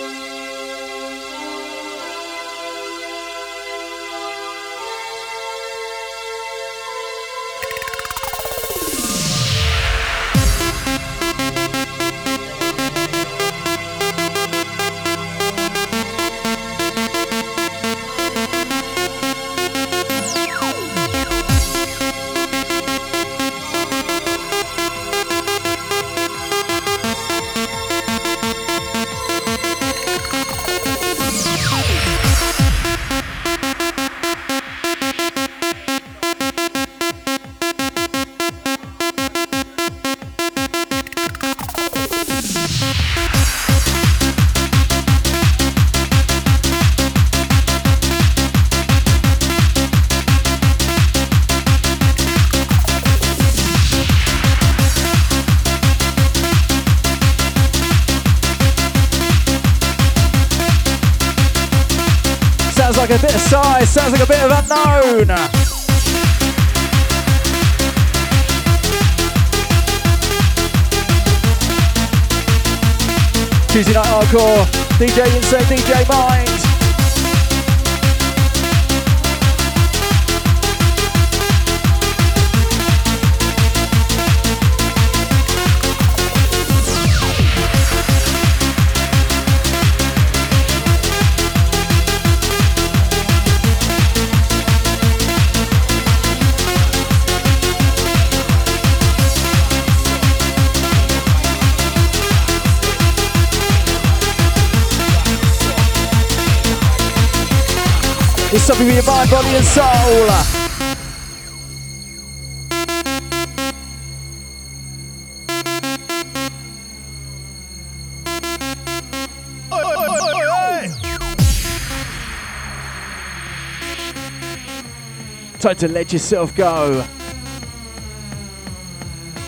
Hardcore, DJ Insane, DJ Mind. Something with your mind, body, and soul. Time to let yourself go.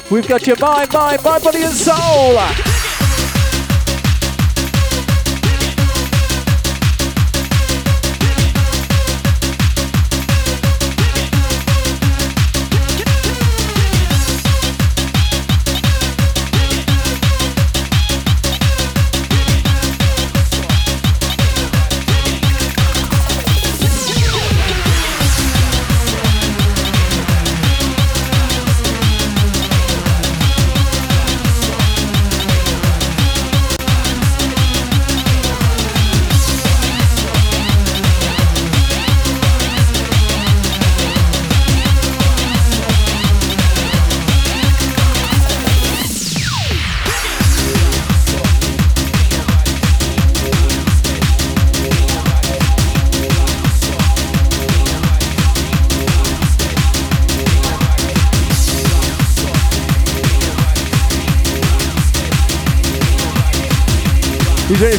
We've got your mind, mind, mind, body, and soul.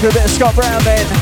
A bit of Scott Brown then?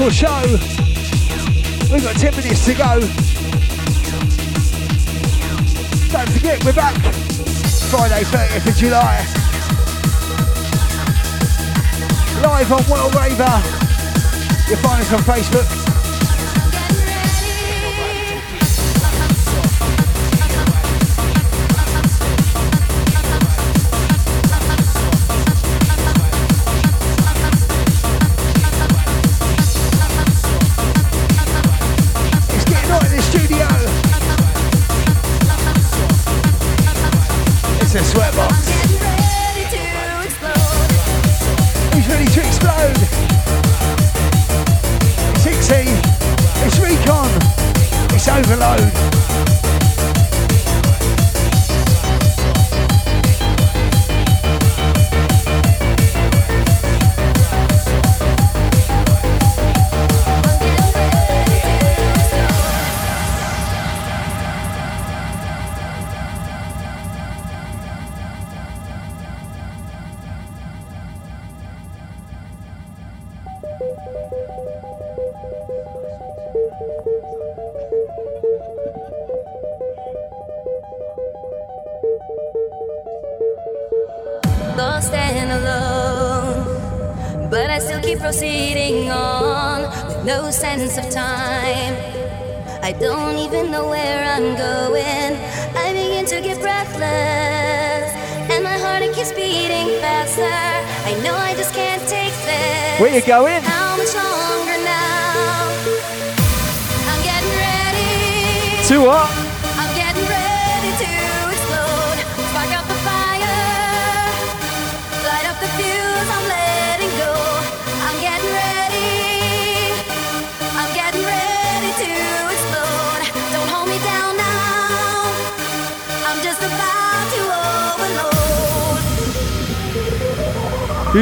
Hardcore Show. We've got 10 minutes to go. Don't forget, we're back Friday, 30th of July. Live on World Raver. You'll find us on Facebook. nuevos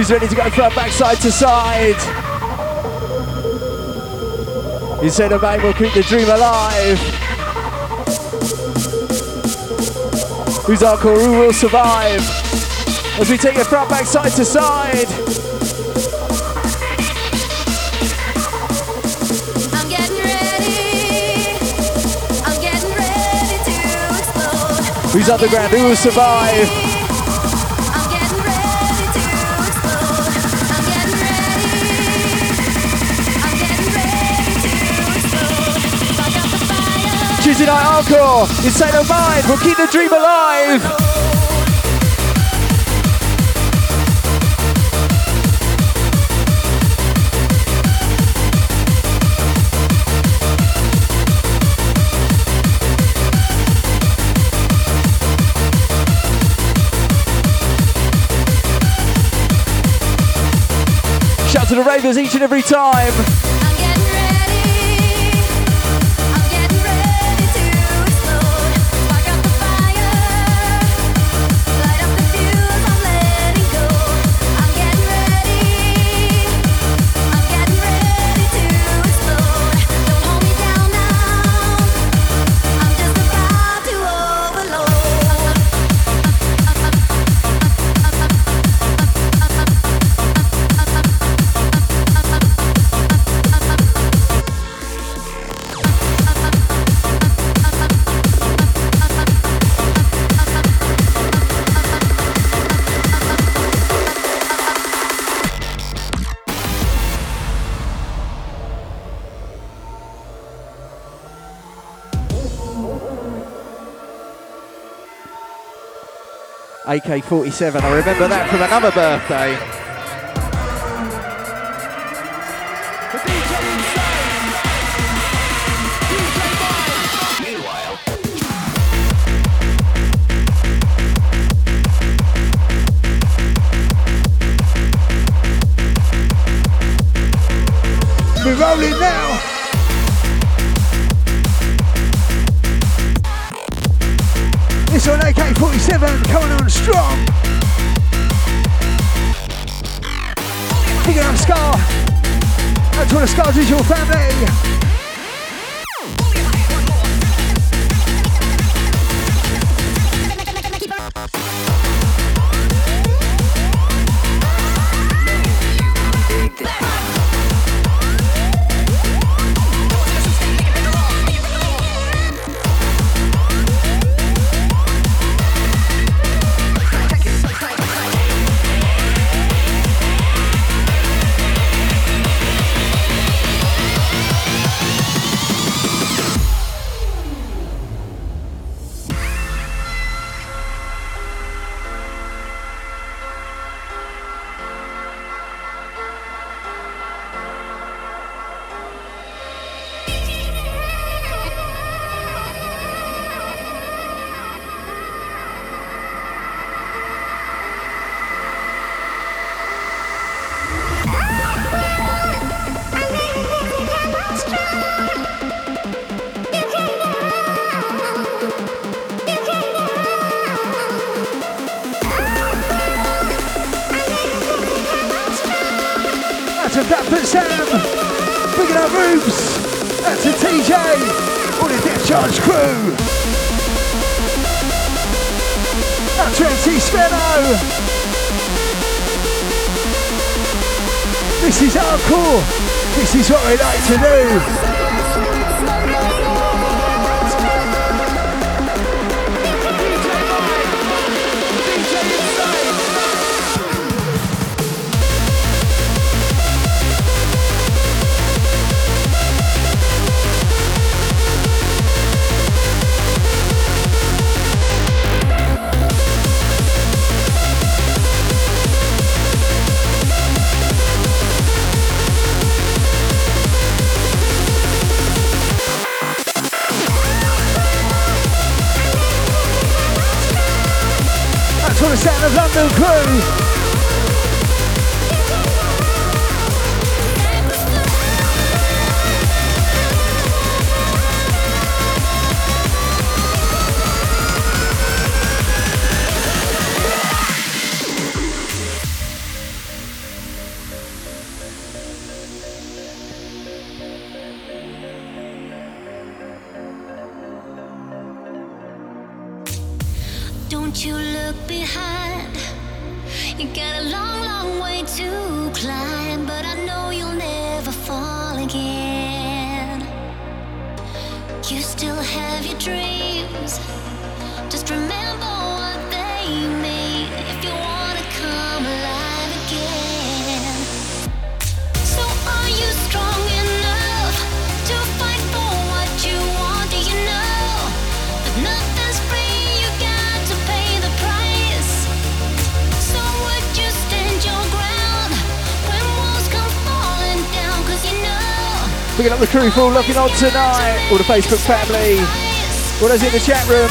He's ready to go for a backside to side. He said a man will keep the dream alive. Who's our core? who will survive? As we take it front backside to side. Who's underground? Who will survive? Night Hardcore. Insane & Mind. We'll keep the dream alive. Shout to the ravers each and every time. AK 47, I remember that from another birthday. We're rolling now. This one AK-47 coming on strong. Picking up Scar. Out to all the Scar Visual family. crew for looking on tonight, all the Facebook family, all those in the chat room,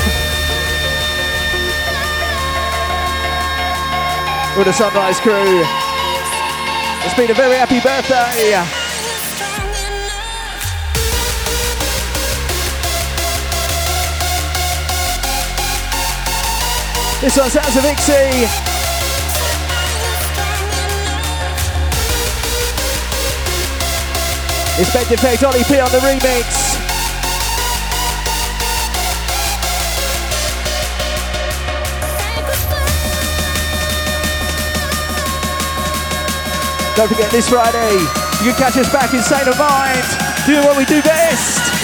all the Sunrise crew. It's been a very happy birthday. This one's out of Hixxy. It's Ben Defekt, Olly P on the remix. Don't forget this Friday, you can catch us back in State of Mind, doing what we do best.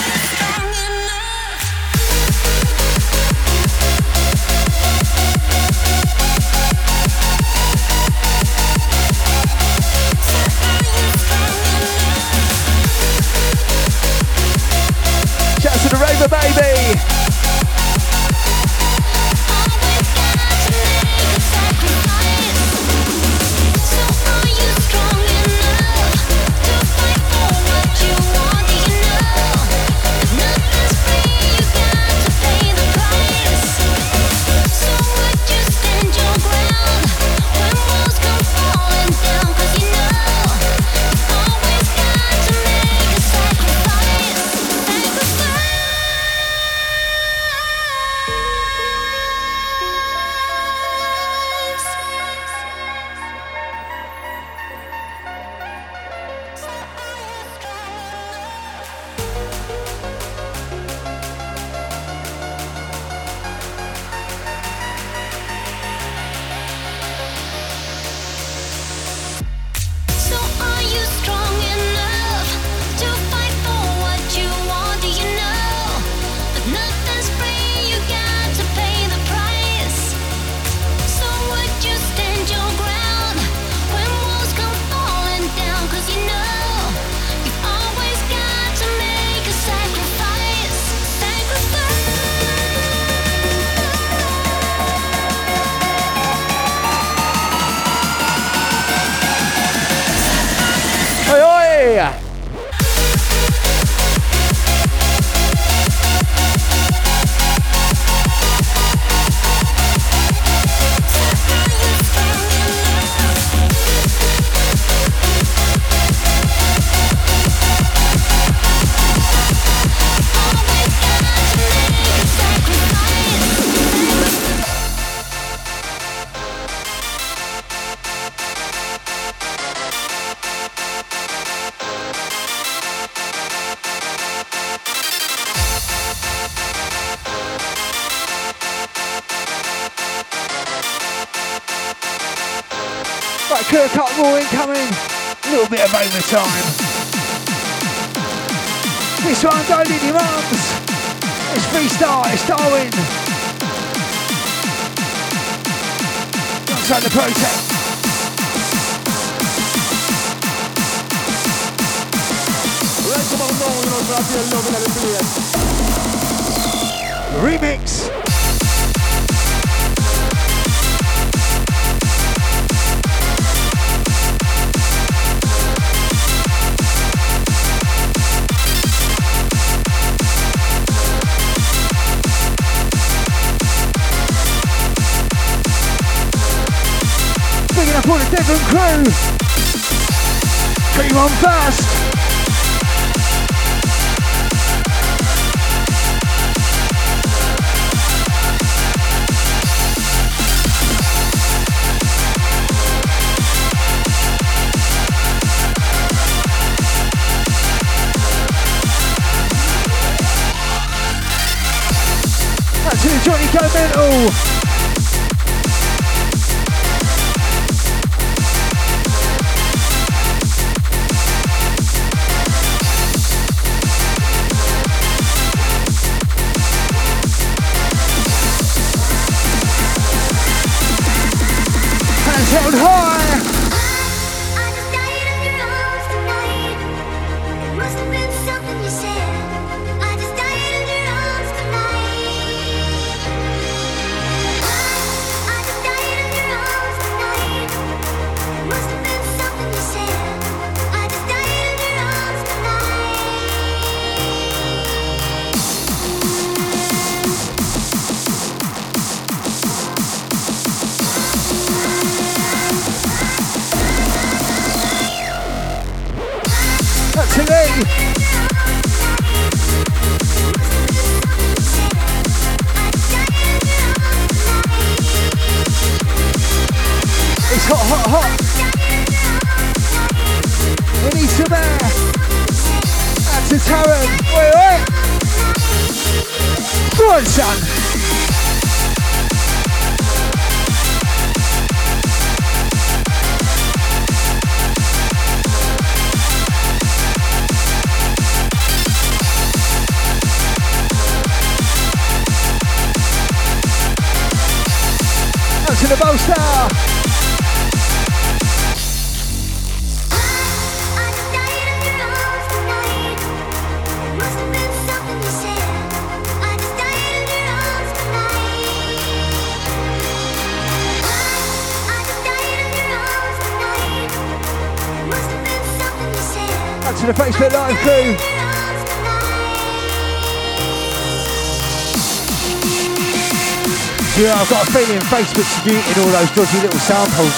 I've got a feeling Facebook's muted all those dodgy little samples.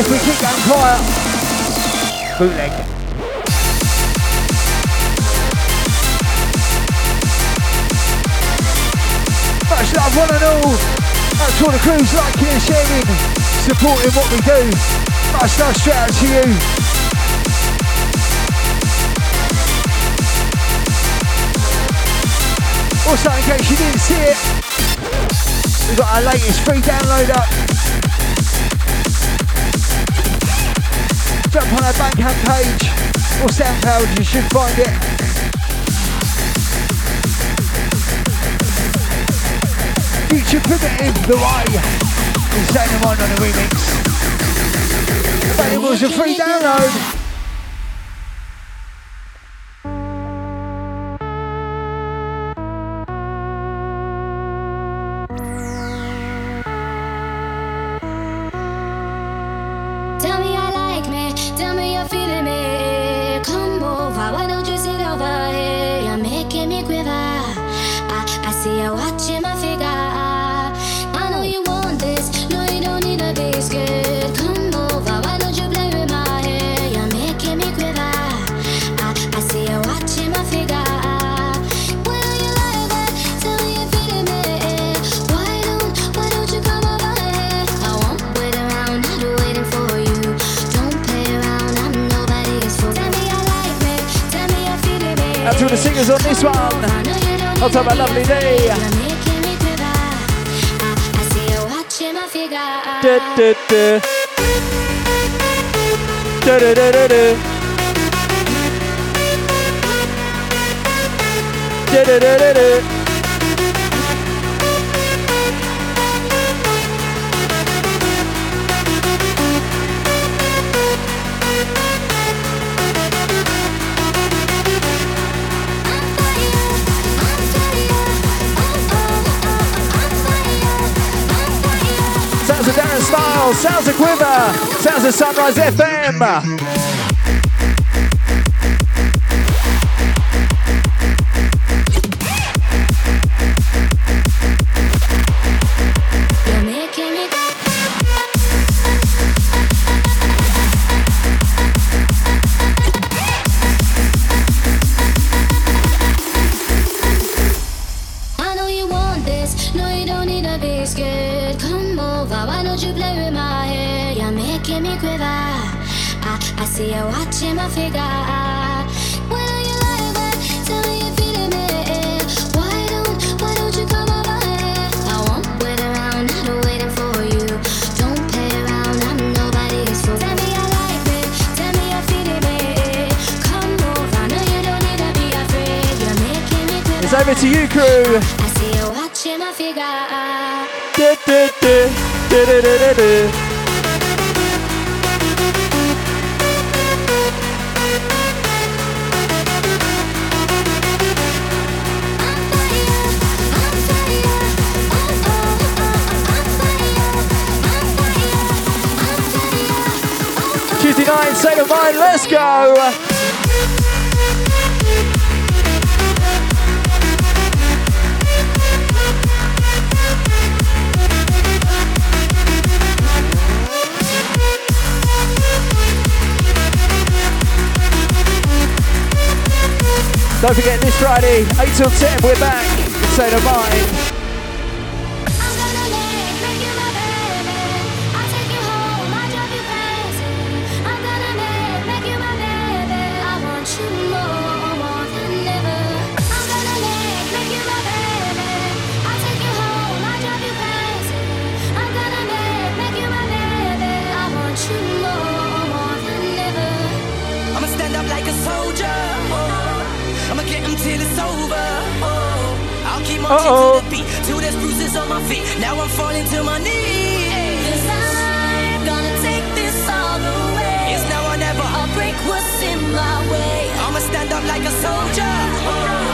If we keep going quiet, bootleg. Much love, one and all. That's all the crews liking and sharing, supporting what we do. Much love, straight out to you. Also, in case you didn't see it, We've got our latest free download up. Jump on our Bandcamp page or SoundCloud, you should find it. Future Primitive, The Way, and Santa on the remix. But it was a free download. Voz é FM. over to you, crew. I see you watching my Tuesday night, let's go! Don't forget this Friday, 8 till 10, we're back. Say the mind. Uh-oh. to the beat till there's bruises on my feet. Now I'm falling to my knees. Cause I'm gonna take this all the way. It's now or never. I'll break what's in my way. I'ma stand up like a soldier. Oh.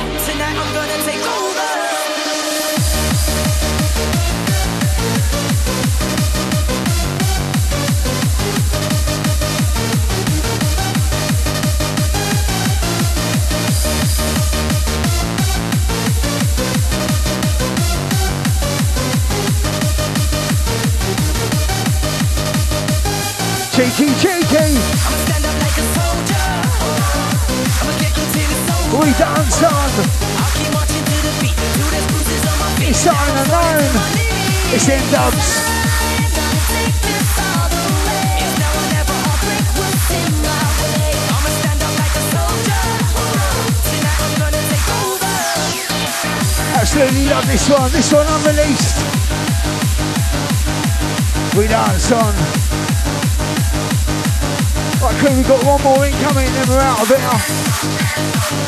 It's over. We dance on. It's on and on. It's in dubs. Absolutely love this one. This one unreleased. We dance on. Crew, we've got one more incoming, then we're out of here.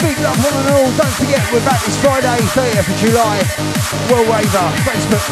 Big love one and all. Don't forget, we're back this Friday, 30th of July. Well Waver, Facebook.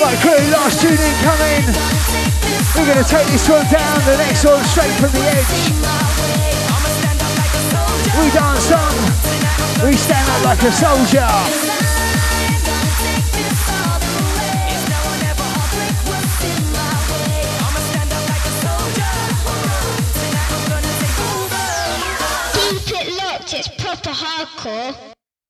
Right, crew, last tune incoming. We're going to take this one down, the next one straight from the edge. We dance on. We stand up like a soldier. Keep it locked, it's proper hardcore.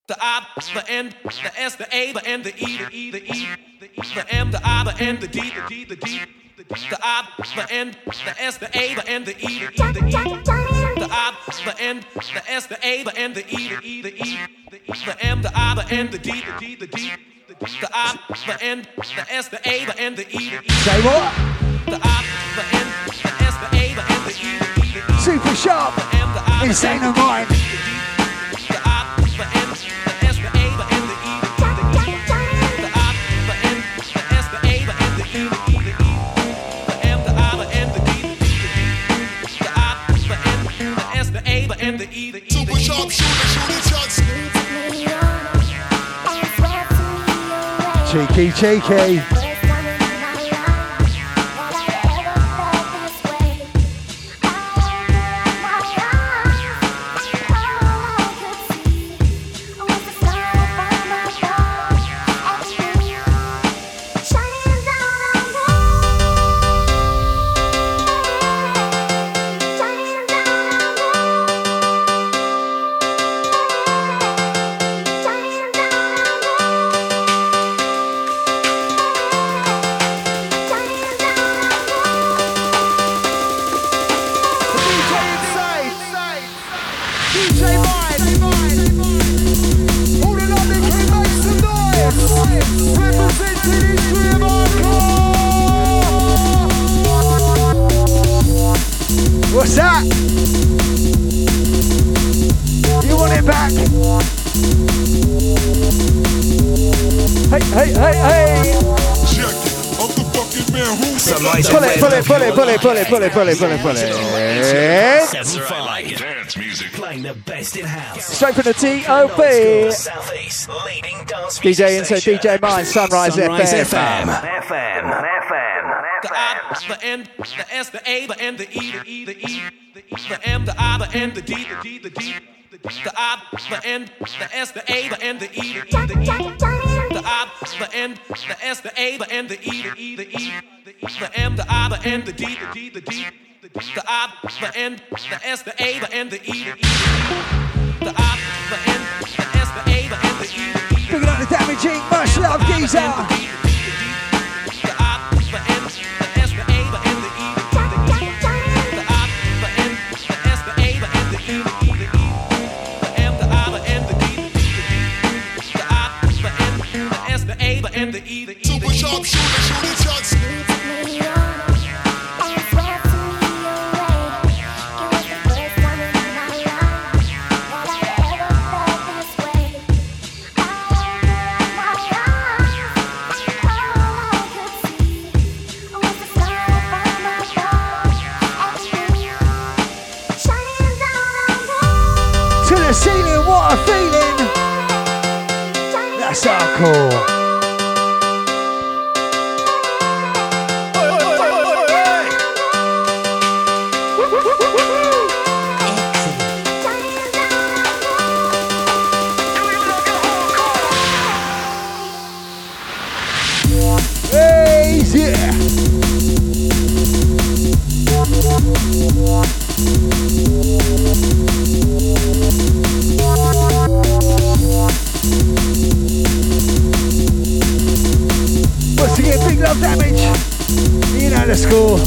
The I, the N, the S, the A, the N, the E, the E, the E, the E, the M, the I, the N, the D, the D, the D, the I, the N, the S, the A, the N, the E, the E, the E, the I, the N, the S, the A, the N, the E, the E, the E, the E, the M, the I, the N, the D, the D, the D, the I, the N, the S, the A, the N, the E, the E. Say what? The I, the N, the S, the A, the N, the E, the E, the E. Super sharp. Insane of mind. Super sharp shooter, shooting shots. Cheeky, cheeky. It, pull it, pull it, pull it, pull it, pull it. Seven five. Dance music. Playing the best in house. Straight from the TOP. Southeast leading dance DJ Insane, station. DJ Mind, Sunrise, Sunrise FM. FM. FM. FM. The I, the N, the S, the A, the N, the E, the E, the E, the E, the M, the I, the N, the D, the D, the D, the I, the N, the S, the A, the N, the E, the E, the E, the I, the N, the S, the A, the N, the E, the E, the E, the M, the I, the N, the D, the D, the D, the D, the N, the S, the A, the N, the E, the E, the I, the N, the S, the A, the N, the E, the E, the I, the N, the S, the A, the N, the E, the E, the I, the N, the S, the A, the N, the E, the E. Picking up the Damage Inc, much love, geezer. The I, the D push the N, the S, the A, the N, the E, the E, the I, the N, the S, the A, the N, the E, the E, the I, the N, the S, the A, the N, the E, the E, the I, the N, the S, the A, the N, the E. The M, the I, the N, the D, the D, the D. The E, the E, the I, the N, the S, the A, the N, the E, the E, the E. Super sharp shooter, shooting ceiling, what a feeling. That's hardcore. Love damage. You know the score.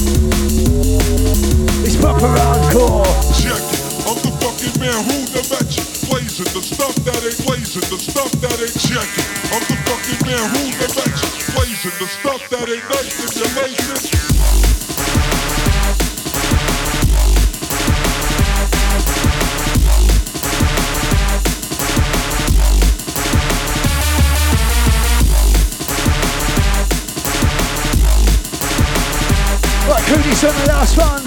It's proper hardcore. Check it. I'm the fucking man who the match. Blazing the stuff that ain't blazing, the stuff that ain't check it. I'm the fucking man who the match. Blazing the stuff that ain't nice stimulation. Cody's on the last one.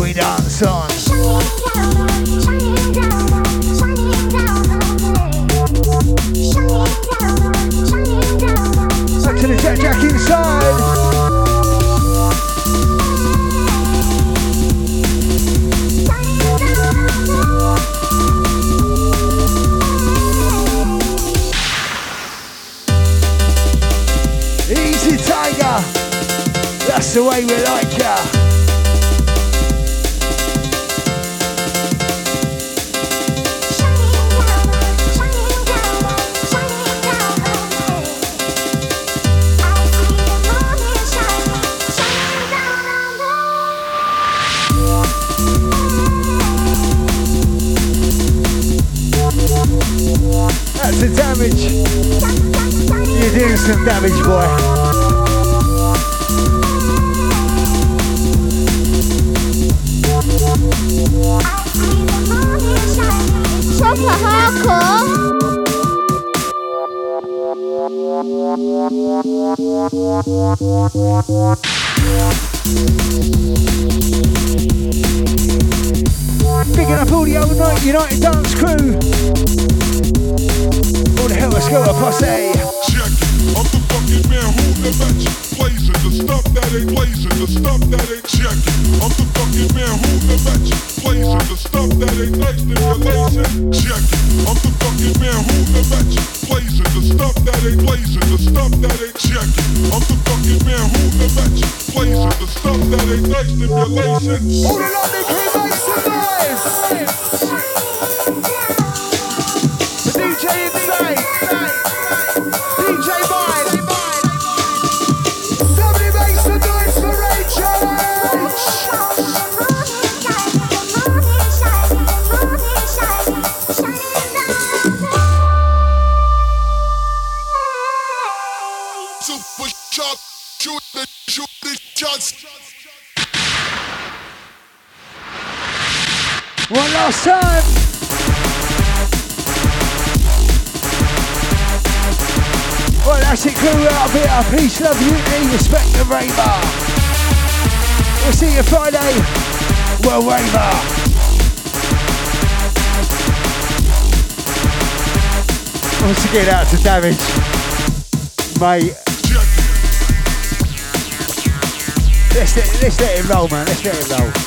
We dance on. That's the way we like ya. That's the damage. You're doing some damage, boy. garage. Mate. Let's let, let's let it roll, man. Let's let it roll.